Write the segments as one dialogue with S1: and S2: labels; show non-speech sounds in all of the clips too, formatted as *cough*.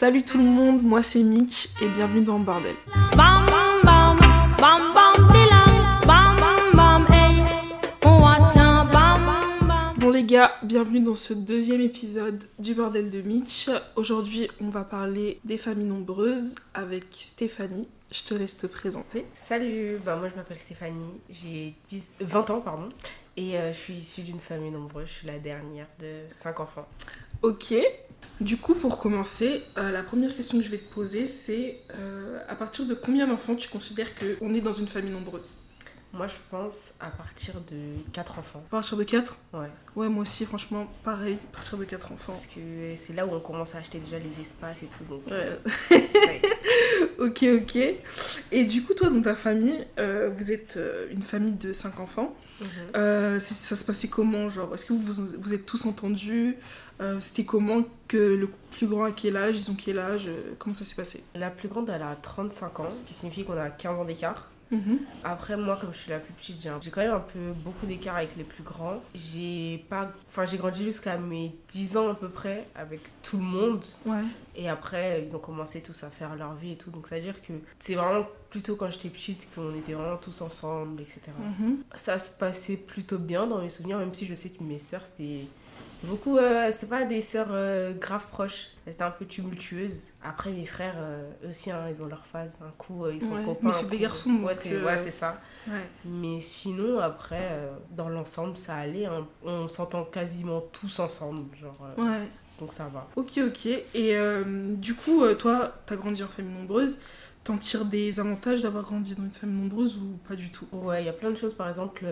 S1: Salut tout le monde, moi c'est Mitch et bienvenue dans Bordel.
S2: Bam bam bam bam bilang bam bam hey on attend bam bam
S1: Bon les gars, bienvenue dans ce deuxième épisode du Bordel de Mitch. Aujourd'hui on va parler des familles nombreuses avec Stéphanie. Je te laisse te présenter.
S3: Salut, bah, moi je m'appelle Stéphanie, j'ai 10 20 ans pardon, et euh, je suis issue d'une famille nombreuse, je suis la dernière de 5 enfants.
S1: Ok. Du coup, pour commencer, euh, la première question que je vais te poser, c'est euh, à partir de combien d'enfants tu considères qu'on est dans une famille nombreuse?
S3: Moi je pense à partir de 4 enfants.
S1: À partir de 4
S3: Ouais,
S1: Ouais, moi aussi, franchement, pareil, à partir de 4 enfants.
S3: parce que c'est là où on commence à acheter déjà les espaces et tout. Donc,
S1: Ouais.
S3: euh, *laughs* ouais. *laughs*
S1: Ok, ok. Et du coup, toi, dans ta famille, euh, vous êtes euh, une famille de 5 enfants.
S3: Mhm.
S1: Euh, ça se passait comment Genre, est-ce que vous vous, êtes tous entendus Euh, C'était comment que le plus grand à quel âge Ils ont quel âge Comment ça s'est passé?
S3: La plus grande elle a 35 ans, ce qui signifie qu'on a 15 ans d'écart. Après, moi, comme je suis la plus petite, j'ai quand même un peu beaucoup d'écart avec les plus grands. J'ai pas, enfin, j'ai grandi jusqu'à mes 10 ans à peu près avec tout le monde.
S1: Ouais.
S3: Et après, ils ont commencé tous à faire leur vie et tout. Donc, ça veut dire que c'est vraiment plutôt quand j'étais petite qu'on était vraiment tous ensemble, etc.
S1: Mhm.
S3: Ça se passait plutôt bien dans mes souvenirs, même si je sais que mes sœurs, c'était. C'était beaucoup. euh, c'était pas des sœurs euh, grave proches. Étaient un peu tumultueuses. Après, mes frères, euh, eux aussi, hein, ils ont leur phase. Un coup, ils sont
S1: Ouais,
S3: copains.
S1: mais c'est des garçons,
S3: Ouais, c'est ouais, ça.
S1: Ouais.
S3: Mais sinon, après, dans l'ensemble, ça allait. hein. On s'entend quasiment tous ensemble. Genre,
S1: Ouais.
S3: Donc, ça va.
S1: Ok, ok. Et du coup, toi, t'as grandi en famille nombreuse. T'en tires des avantages d'avoir grandi dans une famille nombreuse ou pas du tout?
S3: Ouais, il y a plein de choses. Par exemple,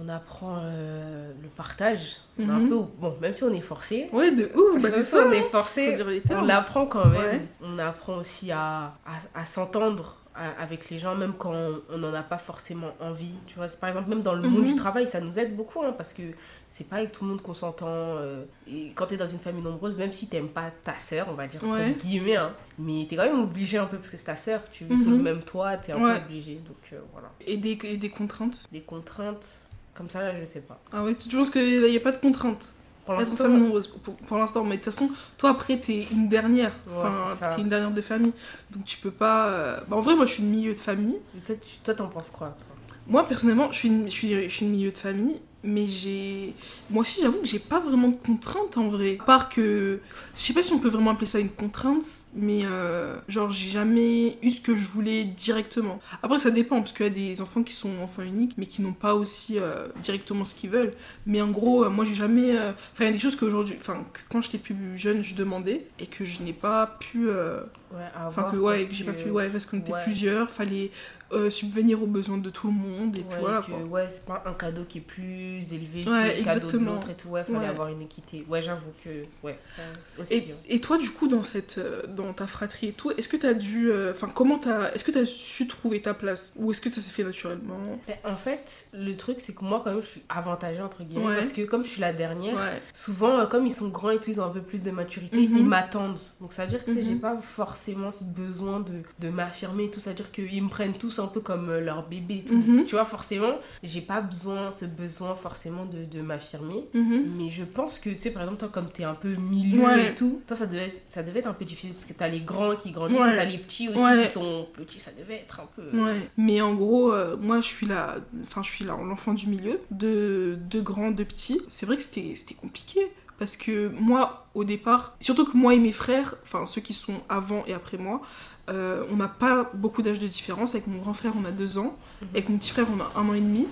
S3: on apprend euh, le partage. Est
S1: Mhm.
S3: un peu, bon, même si on est forcé,
S1: Ouais, de ouf, bah
S3: même si
S1: ça.
S3: on est
S1: Faut
S3: forcé, on l'apprend quand même.
S1: Ouais.
S3: On apprend aussi à, à, à s'entendre avec les gens, même quand on n'en a pas forcément envie. Tu vois, par exemple, même dans le monde
S1: Mhm.
S3: du travail, ça nous aide beaucoup hein, parce que c'est pas avec tout le monde qu'on s'entend. euh, et quand t'es dans une famille nombreuse, même si t'aimes pas ta sœur, on va dire
S1: Ouais.
S3: entre guillemets, hein, mais t'es quand même obligé un peu parce que c'est ta sœur, tu vis sous le
S1: Mhm.
S3: même toit, t'es un
S1: Ouais.
S3: peu obligé. Donc euh, voilà.
S1: Et des, et des contraintes?
S3: Des contraintes comme ça, là, je sais pas.
S1: Ah ouais, tu penses qu'il n'y a pas de contraintes
S3: Pour l'instant,
S1: famille nombreuse pour, pour l'instant. Mais de toute façon, toi après, t'es une dernière. Enfin, t'es une dernière de famille. Donc tu peux pas. euh, Bah, en vrai, moi je suis une milieu de famille.
S3: toi, tu- toi, t'en penses quoi, toi?
S1: Moi personnellement, je suis une, je suis, je suis une milieu de famille. Mais j'ai. Moi aussi, j'avoue que j'ai pas vraiment de contraintes en vrai. À part que. Je sais pas si on peut vraiment appeler ça une contrainte. Mais euh, genre, j'ai jamais eu ce que je voulais directement. Après, ça dépend. Parce qu'il y a des enfants qui sont enfants uniques. Mais qui n'ont pas aussi euh, directement ce qu'ils veulent. Mais en gros, euh, moi j'ai jamais. Enfin, il y a des choses qu'aujourd'hui. Enfin, que quand j'étais plus jeune, je demandais. Et que je n'ai pas pu.
S3: Ouais,
S1: Enfin, que ouais, que j'ai pas pu. Ouais, parce qu'on était
S3: ouais.
S1: plusieurs. Fallait euh, subvenir aux besoins de tout le monde. Et puis voilà
S3: que,
S1: quoi.
S3: ouais, c'est pas un cadeau qui est plus élevé que
S1: Ouais,
S3: le cadeau de l'autre et tout. Ouais, fallait
S1: Ouais.
S3: avoir une équité. Ouais, j'avoue que. Ouais, ça aussi.
S1: Et,
S3: hein.
S1: et toi, du coup, dans, cette, euh, dans ta fratrie et tout, est-ce que t'as dû. euh, Enfin, comment t'as. Est-ce que t'as su trouver ta place Ou est-ce que ça s'est fait naturellement?
S3: Mais En fait, le truc, c'est que moi, quand même, je suis avantagée, entre guillemets. Parce que comme je suis la dernière, souvent, comme ils sont grands et tout, ils ont un peu plus de maturité,
S1: Mhm.
S3: ils m'attendent. Donc ça veut dire que tu sais,
S1: Mhm.
S3: j'ai pas forcément ce besoin de, de m'affirmer et tout. Ça veut dire qu'ils me prennent tous un peu comme euh, leur bébé.
S1: Mhm.
S3: Tu vois, forcément, j'ai pas besoin, ce besoin forcément de, de m'affirmer.
S1: Mhm.
S3: Mais je pense que, tu sais, par exemple, toi, comme t'es un peu milieu
S1: Ouais.
S3: et tout, toi, ça devait, être, ça devait être un peu difficile parce que t'as les grands qui grandissent,
S1: Ouais.
S3: t'as les petits aussi
S1: Ouais.
S3: qui sont petits, ça devait être un peu.
S1: Ouais, mais en gros, euh, moi je suis là, enfin je suis là, l'enfant du milieu, de, de grands, de petits. C'est vrai que c'était compliqué parce que moi au départ, surtout que moi et mes frères, enfin ceux qui sont avant et après moi, euh, on n'a pas beaucoup d'âge de différence. Avec mon grand frère, on a deux ans,
S3: Mhm.
S1: avec mon petit frère, on a un an et demi.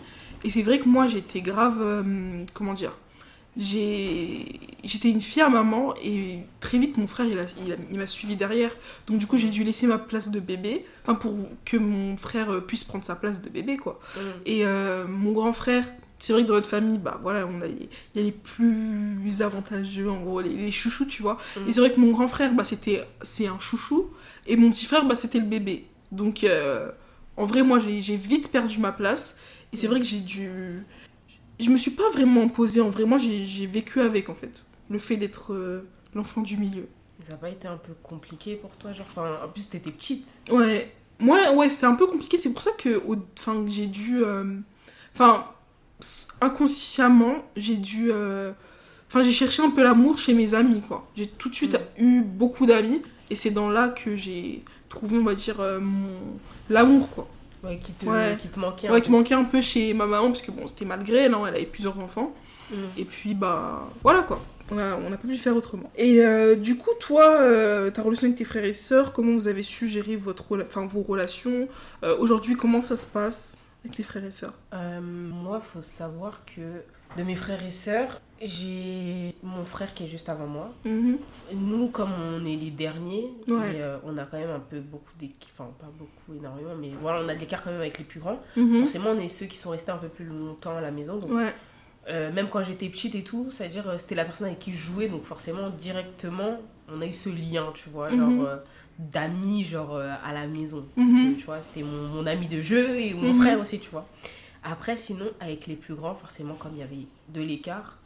S1: Et c'est vrai que moi j'étais grave, euh, comment dire, j'ai j'étais une fière maman et très vite mon frère il a- il a- il m'a suivi derrière donc du coup j'ai dû laisser ma place de bébé enfin pour que mon frère puisse prendre sa place de bébé quoi
S3: Mm.
S1: et euh, mon grand frère c'est vrai que dans notre famille bah voilà on a il y a les plus avantageux en gros les, les chouchous tu vois.
S3: Mm.
S1: et c'est vrai que mon grand frère bah c'était c'est un chouchou. Et mon petit frère bah c'était le bébé. Donc euh, en vrai moi j'ai vite perdu ma place. Et c'est vrai que j'ai dû je me suis pas vraiment imposée en vrai. Moi j'ai vécu avec en fait. Le fait d'être euh, l'enfant du milieu.
S3: Ça n'a pas été un peu compliqué pour toi, genre, enfin, en plus, t'étais petite.
S1: Ouais, moi, ouais, c'était un peu compliqué. C'est pour ça que, enfin, j'ai dû, euh, enfin, inconsciemment, j'ai dû, euh, enfin, j'ai cherché un peu l'amour chez mes amis, quoi. J'ai tout de suite
S3: Mm.
S1: eu beaucoup d'amis Et c'est dans là que j'ai trouvé, on va dire, euh, mon... l'amour, quoi.
S3: Ouais, qui te,
S1: Ouais.
S3: qui te manquait. un
S1: Ouais,
S3: peu.
S1: qui manquait un peu chez ma maman, parce que bon, c'était malgré elle, hein, elle avait plusieurs enfants.
S3: Mm.
S1: Et puis, bah, voilà quoi. On a, on a pas pu faire autrement. Et euh, du coup, toi, euh, ta relation avec tes frères et sœurs, comment vous avez su gérer votre rela- enfin, vos relations? Euh, Aujourd'hui, comment ça se passe? Avec les frères et sœurs
S3: Euh, moi, faut savoir que de mes frères et sœurs, j'ai mon frère qui est juste avant moi.
S1: Mhm.
S3: Nous, comme on est les derniers,
S1: Ouais.
S3: et, euh, on a quand même un peu beaucoup d'écart, enfin pas beaucoup, énormément, mais voilà, on a de l'écart quand même avec les plus grands.
S1: Mhm.
S3: Forcément, on est ceux qui sont restés un peu plus longtemps à la maison. Donc,
S1: Ouais.
S3: euh, même quand j'étais petite et tout, c'est-à-dire euh, c'était la personne avec qui je jouais, donc forcément, directement, on a eu ce lien, tu vois,
S1: Mhm.
S3: genre euh, d'amis, genre euh, à la maison. Parce
S1: Mhm.
S3: que, tu vois, c'était mon, mon ami de jeu et mon
S1: Mhm.
S3: frère aussi, tu vois. Après, sinon, avec les plus grands, forcément, comme il y avait de l'écart,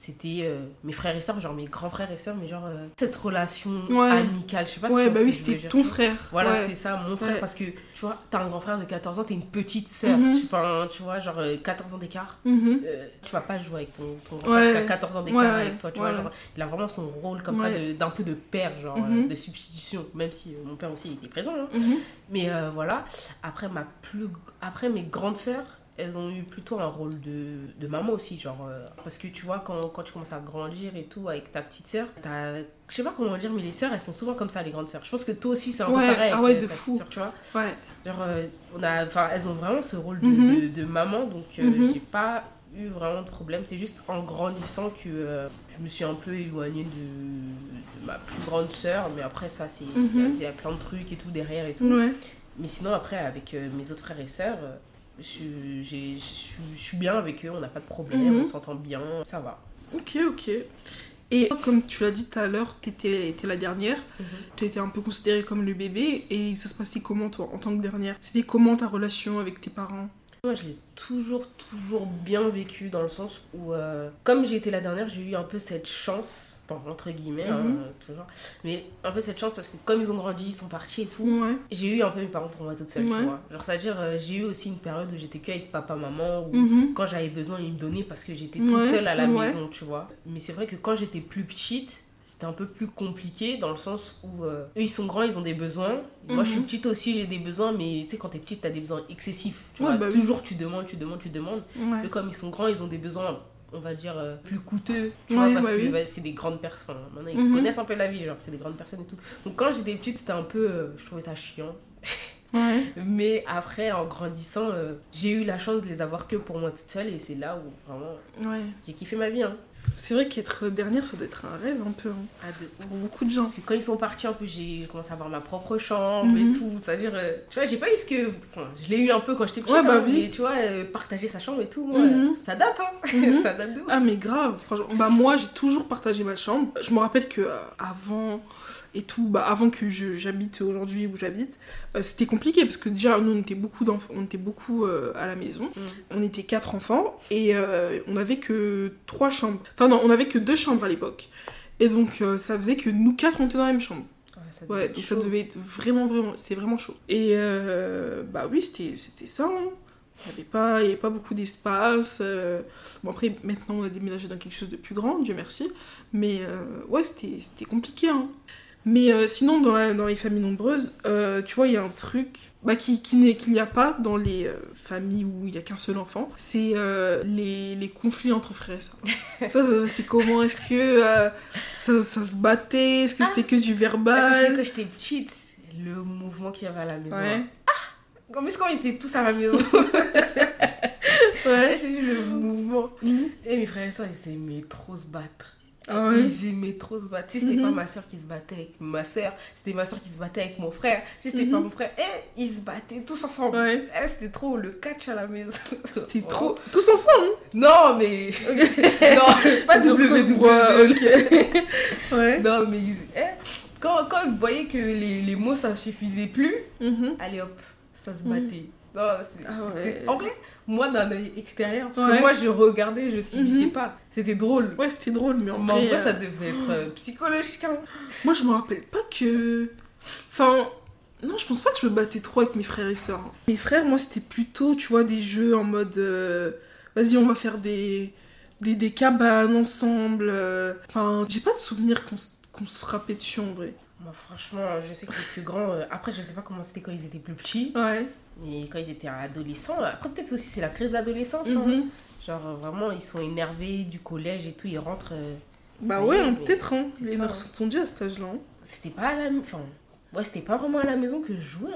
S3: c'était euh, mes frères et sœurs, genre mes grands frères et sœurs, mais genre euh, cette relation
S1: Ouais.
S3: amicale, je sais pas si
S1: Ouais, bah oui, c'était ton frère.
S3: Voilà,
S1: Ouais.
S3: c'est ça, mon frère,
S1: Ouais.
S3: parce que tu vois, t'as un grand frère de 14 ans, t'es une petite sœur, tu- enfin, tu vois, genre euh, 14 ans d'écart.
S1: Mhm.
S3: Euh, tu vas pas jouer avec ton, ton grand frère qui a 14 ans d'écart avec toi, tu vois, genre, il a vraiment son rôle comme ça d'un peu de père, genre, euh,
S1: Mhm.
S3: de substitution, même si euh, mon père aussi était présent, hein.
S1: Mhm.
S3: mais euh, voilà, après, ma plus... après mes grandes sœurs, elles ont eu plutôt un rôle de, de maman aussi, genre, euh, parce que tu vois, quand, quand tu commences à grandir et tout avec ta petite sœur, t'as... Je sais pas comment dire, mais les sœurs, elles sont souvent comme ça, les grandes sœurs. Je pense que toi aussi, c'est un
S1: Ouais,
S3: peu pareil.
S1: ah ouais, de
S3: ta
S1: fou.
S3: sœur, tu vois.
S1: Ouais.
S3: Genre, euh, on a, elles ont vraiment ce rôle de,
S1: Mhm.
S3: de, de maman, donc euh,
S1: Mhm.
S3: j'ai pas eu vraiment de problème. C'est juste en grandissant que euh, je me suis un peu éloignée de, de ma plus grande sœur, mais après ça, c'est il y a-
S1: Mhm.
S3: il y, a plein de trucs et tout derrière et tout.
S1: Ouais.
S3: Mais sinon, après, avec euh, mes autres frères et sœurs, je, suis- je suis bien avec eux, on n'a pas de problème,
S1: Mhm.
S3: on s'entend bien, ça va.
S1: Ok, ok. Et comme tu l'as dit tout à l'heure, t'étais étais la dernière.
S3: Mhm.
S1: Tu étais un peu considérée comme le bébé. Et ça se passait comment, toi, en tant que dernière? C'était comment ta relation avec tes parents?
S3: Moi, je l'ai toujours, toujours bien vécu dans le sens où, euh, comme j'ai été la dernière, j'ai eu un peu cette chance, bon, entre guillemets, hein,
S1: Mhm.
S3: toujours, mais un peu cette chance parce que comme ils ont grandi, ils sont partis et tout,
S1: Ouais.
S3: j'ai eu un peu mes parents pour moi toute seule,
S1: Ouais.
S3: tu vois. Genre, c'est-à-dire, euh, j'ai eu aussi une période où j'étais que avec papa, maman, où
S1: Mhm.
S3: quand j'avais besoin, ils me donnaient parce que j'étais toute
S1: Ouais,
S3: seule à la maison, tu vois. Mais c'est vrai que quand j'étais plus petite, c'était un peu plus compliqué dans le sens où euh, eux ils sont grands, ils ont des besoins. Moi je suis
S1: Mhm.
S3: petite aussi, j'ai des besoins, mais tu sais, quand t'es petite, t'as des besoins excessifs. Tu
S1: Ouais,
S3: vois,
S1: bah oui.
S3: toujours tu demandes, tu demandes, tu demandes.
S1: Ouais.
S3: Eux, comme ils sont grands, ils ont des besoins, on va dire, euh, plus coûteux. Tu
S1: Ouais,
S3: vois, parce
S1: bah
S3: que
S1: oui.
S3: bah, c'est des grandes personnes. Enfin, maintenant, ils
S1: Mhm.
S3: connaissent un peu la vie, genre, c'est des grandes personnes et tout. Donc quand j'étais petite, c'était un peu. euh, je trouvais ça chiant. *laughs*
S1: Ouais.
S3: Mais après, en grandissant, euh, j'ai eu la chance de les avoir que pour moi toute seule et c'est là où vraiment
S1: Ouais.
S3: j'ai kiffé ma vie. Hein.
S1: C'est vrai qu'être dernière, ça doit être un rêve un peu. hein,
S3: À de
S1: Pour beaucoup de gens.
S3: Parce que quand ils sont partis, en plus, j'ai commencé à avoir ma propre chambre
S1: Mhm.
S3: et tout. C'est-à-dire, euh, tu vois, j'ai pas eu ce que. Enfin, je l'ai eu un peu quand j'étais petite.
S1: Ouais, bah
S3: hein,
S1: oui.
S3: Mais tu vois, euh, partager sa chambre et tout, moi,
S1: Mhm.
S3: ça date, hein. *laughs*
S1: Mhm.
S3: ça date de.
S1: Ah mais grave, franchement. Bah moi j'ai toujours partagé ma chambre. Je me rappelle que euh, avant et tout, bah avant que j'habite aujourd'hui où j'habite, euh, c'était compliqué parce que déjà nous on était beaucoup d'enfants, on était beaucoup euh, à la maison.
S3: Mhm.
S1: On était quatre enfants et euh, on avait que trois chambres. Enfin non, on avait que deux chambres à l'époque. Et donc ça faisait que nous quatre on était dans la même chambre.
S3: Ouais, ça devait
S1: Ouais, donc ça
S3: chaud.
S1: devait être vraiment, vraiment, c'était vraiment chaud. Et bah oui, c'était c'était ça. hein. Il n'y avait, pas- il y avait pas beaucoup d'espace. euh. Bon, après, maintenant, on a déménagé dans quelque chose de plus grand, Dieu merci. Mais euh, ouais, c'était c'était compliqué. hein. Mais euh, sinon, dans, la- dans les familles nombreuses, euh, tu vois, il y a un truc bah, qui, qui n'est- qu'il n'y a pas dans les euh, familles où il n'y a qu'un seul enfant. C'est euh, les, les conflits entre frères et sœurs. *laughs* Toi, c'est comment Est-ce que euh, ça, ça se battait? Est-ce que c'était que du
S3: Ah,
S1: verbal
S3: Quand j'étais petite, le mouvement qu'il y avait à la maison.
S1: Ouais.
S3: hein. En plus, quand on était tous à la maison, *laughs* *laughs*
S1: Ouais.
S3: j'ai eu le mouvement.
S1: Mhm.
S3: Et mes frères et soeurs, ils s'aimaient trop se battre.
S1: Ah ouais.
S3: Ils aimaient trop se battre. Si c'était
S1: Mhm.
S3: pas ma soeur qui se battait avec ma soeur, c'était ma soeur qui se battait avec mon frère. Si c'était
S1: Mhm.
S3: pas mon frère, eh, ils se battaient tous ensemble.
S1: Ouais.
S3: Eh, c'était trop le catch à la maison. *laughs*
S1: C'était
S3: Oh.
S1: trop. Tous ensemble
S3: Non, mais. *laughs* non, pas de
S1: ok. *laughs* Ouais.
S3: Non, mais ils- eh, quand, quand ils voyaient que les, les mots ça suffisait plus,
S1: Mhm.
S3: allez hop, ça se battait. Non, c'est-
S1: Ah ouais.
S3: c'était- En vrai, moi d'un œil extérieur, parce
S1: Ouais.
S3: que moi je regardais, je subissais
S1: Mhm.
S3: pas. C'était drôle.
S1: Ouais, c'était drôle, mais en
S3: Mais en
S1: vrai.
S3: vrai,
S1: euh,
S3: ça devait être euh, psychologique. hein.
S1: Moi, je me rappelle pas que. Enfin. Non, je pense pas que je me battais trop avec mes frères et sœurs. hein. Mes frères, moi, c'était plutôt, tu vois, des jeux en mode. euh, Vas-y, on va faire des. Des, des cabanes ensemble. euh. Enfin, j'ai pas de souvenir qu'on se qu'on se frappait dessus en vrai.
S3: Moi, franchement, je sais que les plus grands. après, je sais pas comment c'était quand ils étaient plus petits.
S1: Ouais.
S3: Mais quand ils étaient adolescents, après, peut-être aussi c'est la crise d'adolescence. hein.
S1: Mhm.
S3: Genre, euh, vraiment, ils sont énervés du collège et tout. Ils rentrent. euh,
S1: Bah ouais, hein, peut-être. Hein. Les nerfs
S3: hein.
S1: sont tendus à cet âge-là. hein.
S3: C'était pas à la. Enfin, ouais, c'était pas vraiment à la maison que je jouais.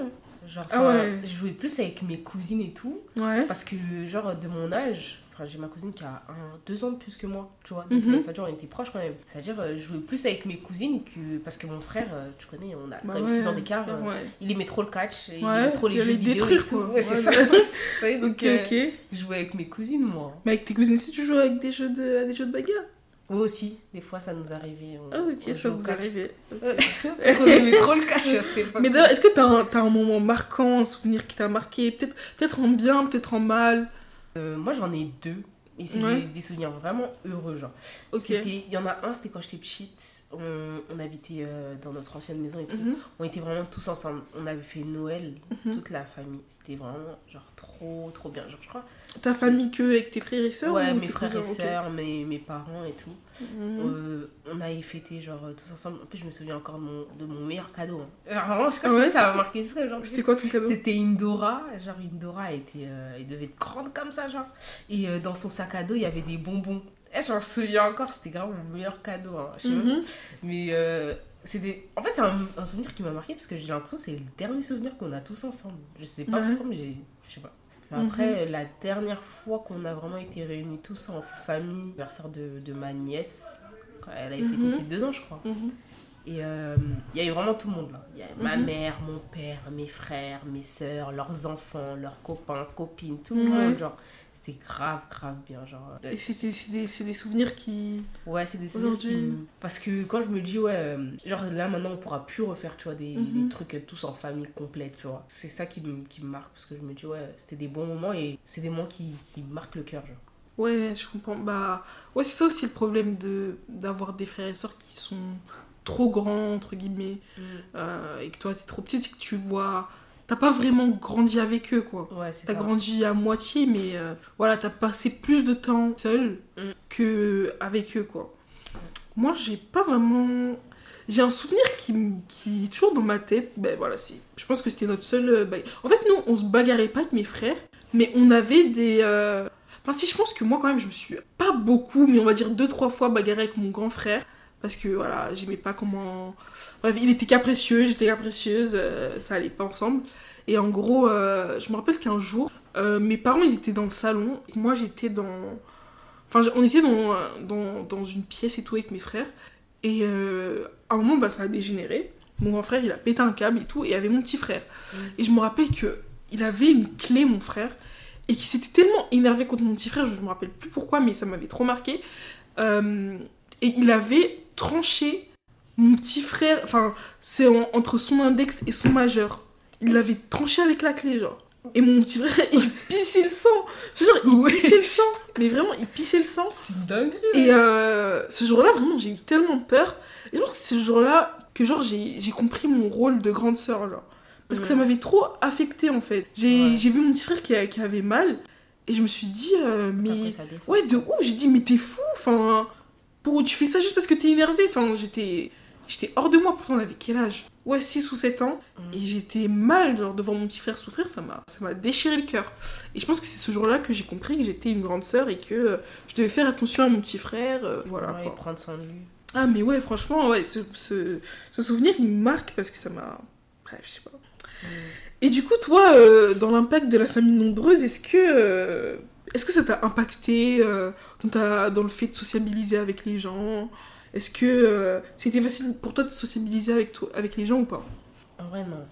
S3: Genre,
S1: Ah ouais.
S3: je jouais plus avec mes cousines et tout.
S1: Ouais.
S3: Parce que, genre, de mon âge, enfin, j'ai ma cousine qui a un, deux ans de plus que moi, tu vois. Donc, euh, c'est-à-dire, on était proches quand même. C'est-à-dire, euh, je jouais plus avec mes cousines que. Parce que mon frère, euh, tu connais, on a
S1: Bah
S3: quand même
S1: ouais.
S3: 6 ans d'écart. euh,
S1: Ouais.
S3: Il aimait trop le catch, et il
S1: Ouais,
S3: aimait trop les
S1: il
S3: jeux vidéo.
S1: détruire,
S3: et tout. Ouais, c'est ça. *laughs* Vous savez, donc,
S1: Ok,
S3: euh,
S1: ok.
S3: je jouais avec mes cousines, moi.
S1: Mais avec tes cousines aussi, tu joues avec des jeux de, à des jeux de bagarre?
S3: Moi aussi, des fois, ça nous arrivait. on-
S1: Ah, ok, ça vous arrivait. *laughs*
S3: Parce qu'on aimait trop le catch à cette époque.
S1: Mais d'ailleurs, est-ce que t'as un, un moment marquant, un souvenir qui t'a marqué? Peut-être peut en bien, peut-être en mal?
S3: Euh, moi, j'en ai deux. Et c'est
S1: Ouais.
S3: des, des souvenirs vraiment heureux, genre.
S1: Ok.
S3: Il y en a un, c'était quand j'étais petite. On, on habitait euh, dans notre ancienne maison et tout.
S1: Mhm.
S3: On était vraiment tous ensemble. On avait fait Noël,
S1: Mhm.
S3: toute la famille. C'était vraiment, genre, trop, trop bien. Genre, je crois.
S1: Ta famille que avec tes frères et sœurs
S3: ouais,
S1: ou
S3: mes frères et sœurs, mes, mes parents et tout.
S1: Mhm.
S3: Euh, on avait fêté, genre, tous ensemble. En plus, je me souviens encore de mon, de mon meilleur cadeau. hein. Genre, vraiment, je crois
S1: Ah ouais
S3: que ça m'a marqué jusqu'à aujourd'hui.
S1: C'était quoi ton cadeau?
S3: C'était une Dora, genre une Dora était, euh, elle devait être grande comme ça genre. Et euh, dans son sac à dos il y avait des bonbons. Et je m'en souviens encore, c'était grave mon meilleur cadeau. hein, je sais pas.
S1: Mhm.
S3: Mais euh, c'était, en fait c'est un, un souvenir qui m'a marqué parce que j'ai l'impression que c'est le dernier souvenir qu'on a tous ensemble. Je sais pas
S1: Ouais.
S3: pourquoi mais j'ai, je sais pas. Mais
S1: Mhm.
S3: après la dernière fois qu'on a vraiment été réunis tous en famille, anniversaire de, de ma nièce, quand elle avait fêté
S1: Mhm.
S3: ses deux ans je crois.
S1: Mhm.
S3: Et euh, il y avait vraiment tout le monde là. Il y avait ma mère, mon père, mes frères, mes soeurs, leurs enfants, leurs copains, copines, tout le monde. Genre, c'était grave, grave bien. Genre, euh,
S1: Et c'était c'est des, c'est des souvenirs qui.
S3: ouais, c'est des souvenirs
S1: Aujourd'hui.
S3: Parce que quand je me dis, ouais, euh, genre là maintenant on pourra plus refaire, tu vois, des,
S1: Mhm.
S3: des trucs euh, tous en famille complète, tu vois. C'est ça qui me, qui me marque parce que je me dis, ouais, c'était des bons moments et c'est des moments qui, qui marquent le cœur, genre.
S1: Ouais, je comprends. Bah, ouais, c'est ça aussi le problème de d'avoir des frères et sœurs qui sont trop grands, entre guillemets, euh, et que toi t'es trop petite, c'est que tu vois. T'as pas vraiment grandi avec eux, quoi.
S3: Ouais, c'est
S1: T'as grandi à moitié, mais euh, voilà, t'as passé plus de temps seul
S3: Mm.
S1: que avec eux, quoi. Moi, j'ai pas vraiment. J'ai un souvenir qui, qui est toujours dans ma tête. Ben voilà, c'est. Je pense que c'était notre seul. euh, bagarre. En fait, nous, on se bagarrait pas avec mes frères, mais on avait des. euh, Enfin, si je pense que moi, quand même, je me suis pas beaucoup, mais on va dire deux, trois fois bagarré avec mon grand frère. Parce que voilà, j'aimais pas comment. Bref, il était capricieux, j'étais capricieuse, euh, ça allait pas ensemble. Et en gros, euh, je me rappelle qu'un jour, euh, mes parents ils étaient dans le salon, et moi j'étais dans. Enfin, on était dans, dans, dans une pièce et tout avec mes frères. Et à un moment, bah, ça a dégénéré. Mon grand frère, il a pété un câble et tout, et il y avait mon petit frère. Et je me rappelle que il avait une clé, mon frère, et qu'il s'était tellement énervé contre mon petit frère, je me rappelle plus pourquoi, mais ça m'avait trop marqué. Et il avait tranché mon petit frère, enfin, c'est en- entre son index et son majeur. Il l'avait tranché avec la clé, genre. Et mon petit frère, *laughs* il pissait le sang. Je dire, il pissait le sang. Mais vraiment, il pissait le sang.
S3: C'est dingue.
S1: Et euh, ce jour-là, vraiment, j'ai eu tellement peur. Et c'est ce jour-là que, genre, j'ai j'ai compris mon rôle de grande sœur, genre. Parce que ça m'avait trop affecté, en fait. J'ai
S3: Ouais.
S1: j'ai vu mon petit frère qui, avait mal. Et je me suis dit, euh, mais...
S3: Après.
S1: Ouais, de ouf, j'ai dit, mais t'es fou, enfin, pour, tu fais ça juste parce que t'es énervé, enfin, j'étais, j'étais hors de moi, pourtant on avait quel âge? Ouais, 6 ou 7 ans,
S3: Mm.
S1: et j'étais mal, genre, devant mon petit frère souffrir, ça m'a, ça m'a déchiré le cœur. Et je pense que c'est ce jour-là que j'ai compris que j'étais une grande sœur et que euh, je devais faire attention à mon petit frère, euh, voilà,
S3: Ouais,
S1: quoi.
S3: prendre soin de lui.
S1: Ah, mais ouais, franchement, ouais, ce, ce, ce souvenir, il me marque parce que ça m'a, bref, je sais pas. Et du coup, toi, euh, dans l'impact de la famille nombreuse, est-ce que, est-ce que ça t'a impacté dans, ta- dans le fait de sociabiliser avec les gens? Est-ce que euh, c'était facile pour toi de sociabiliser avec, toi, avec les gens ou pas?
S3: En vrai, non.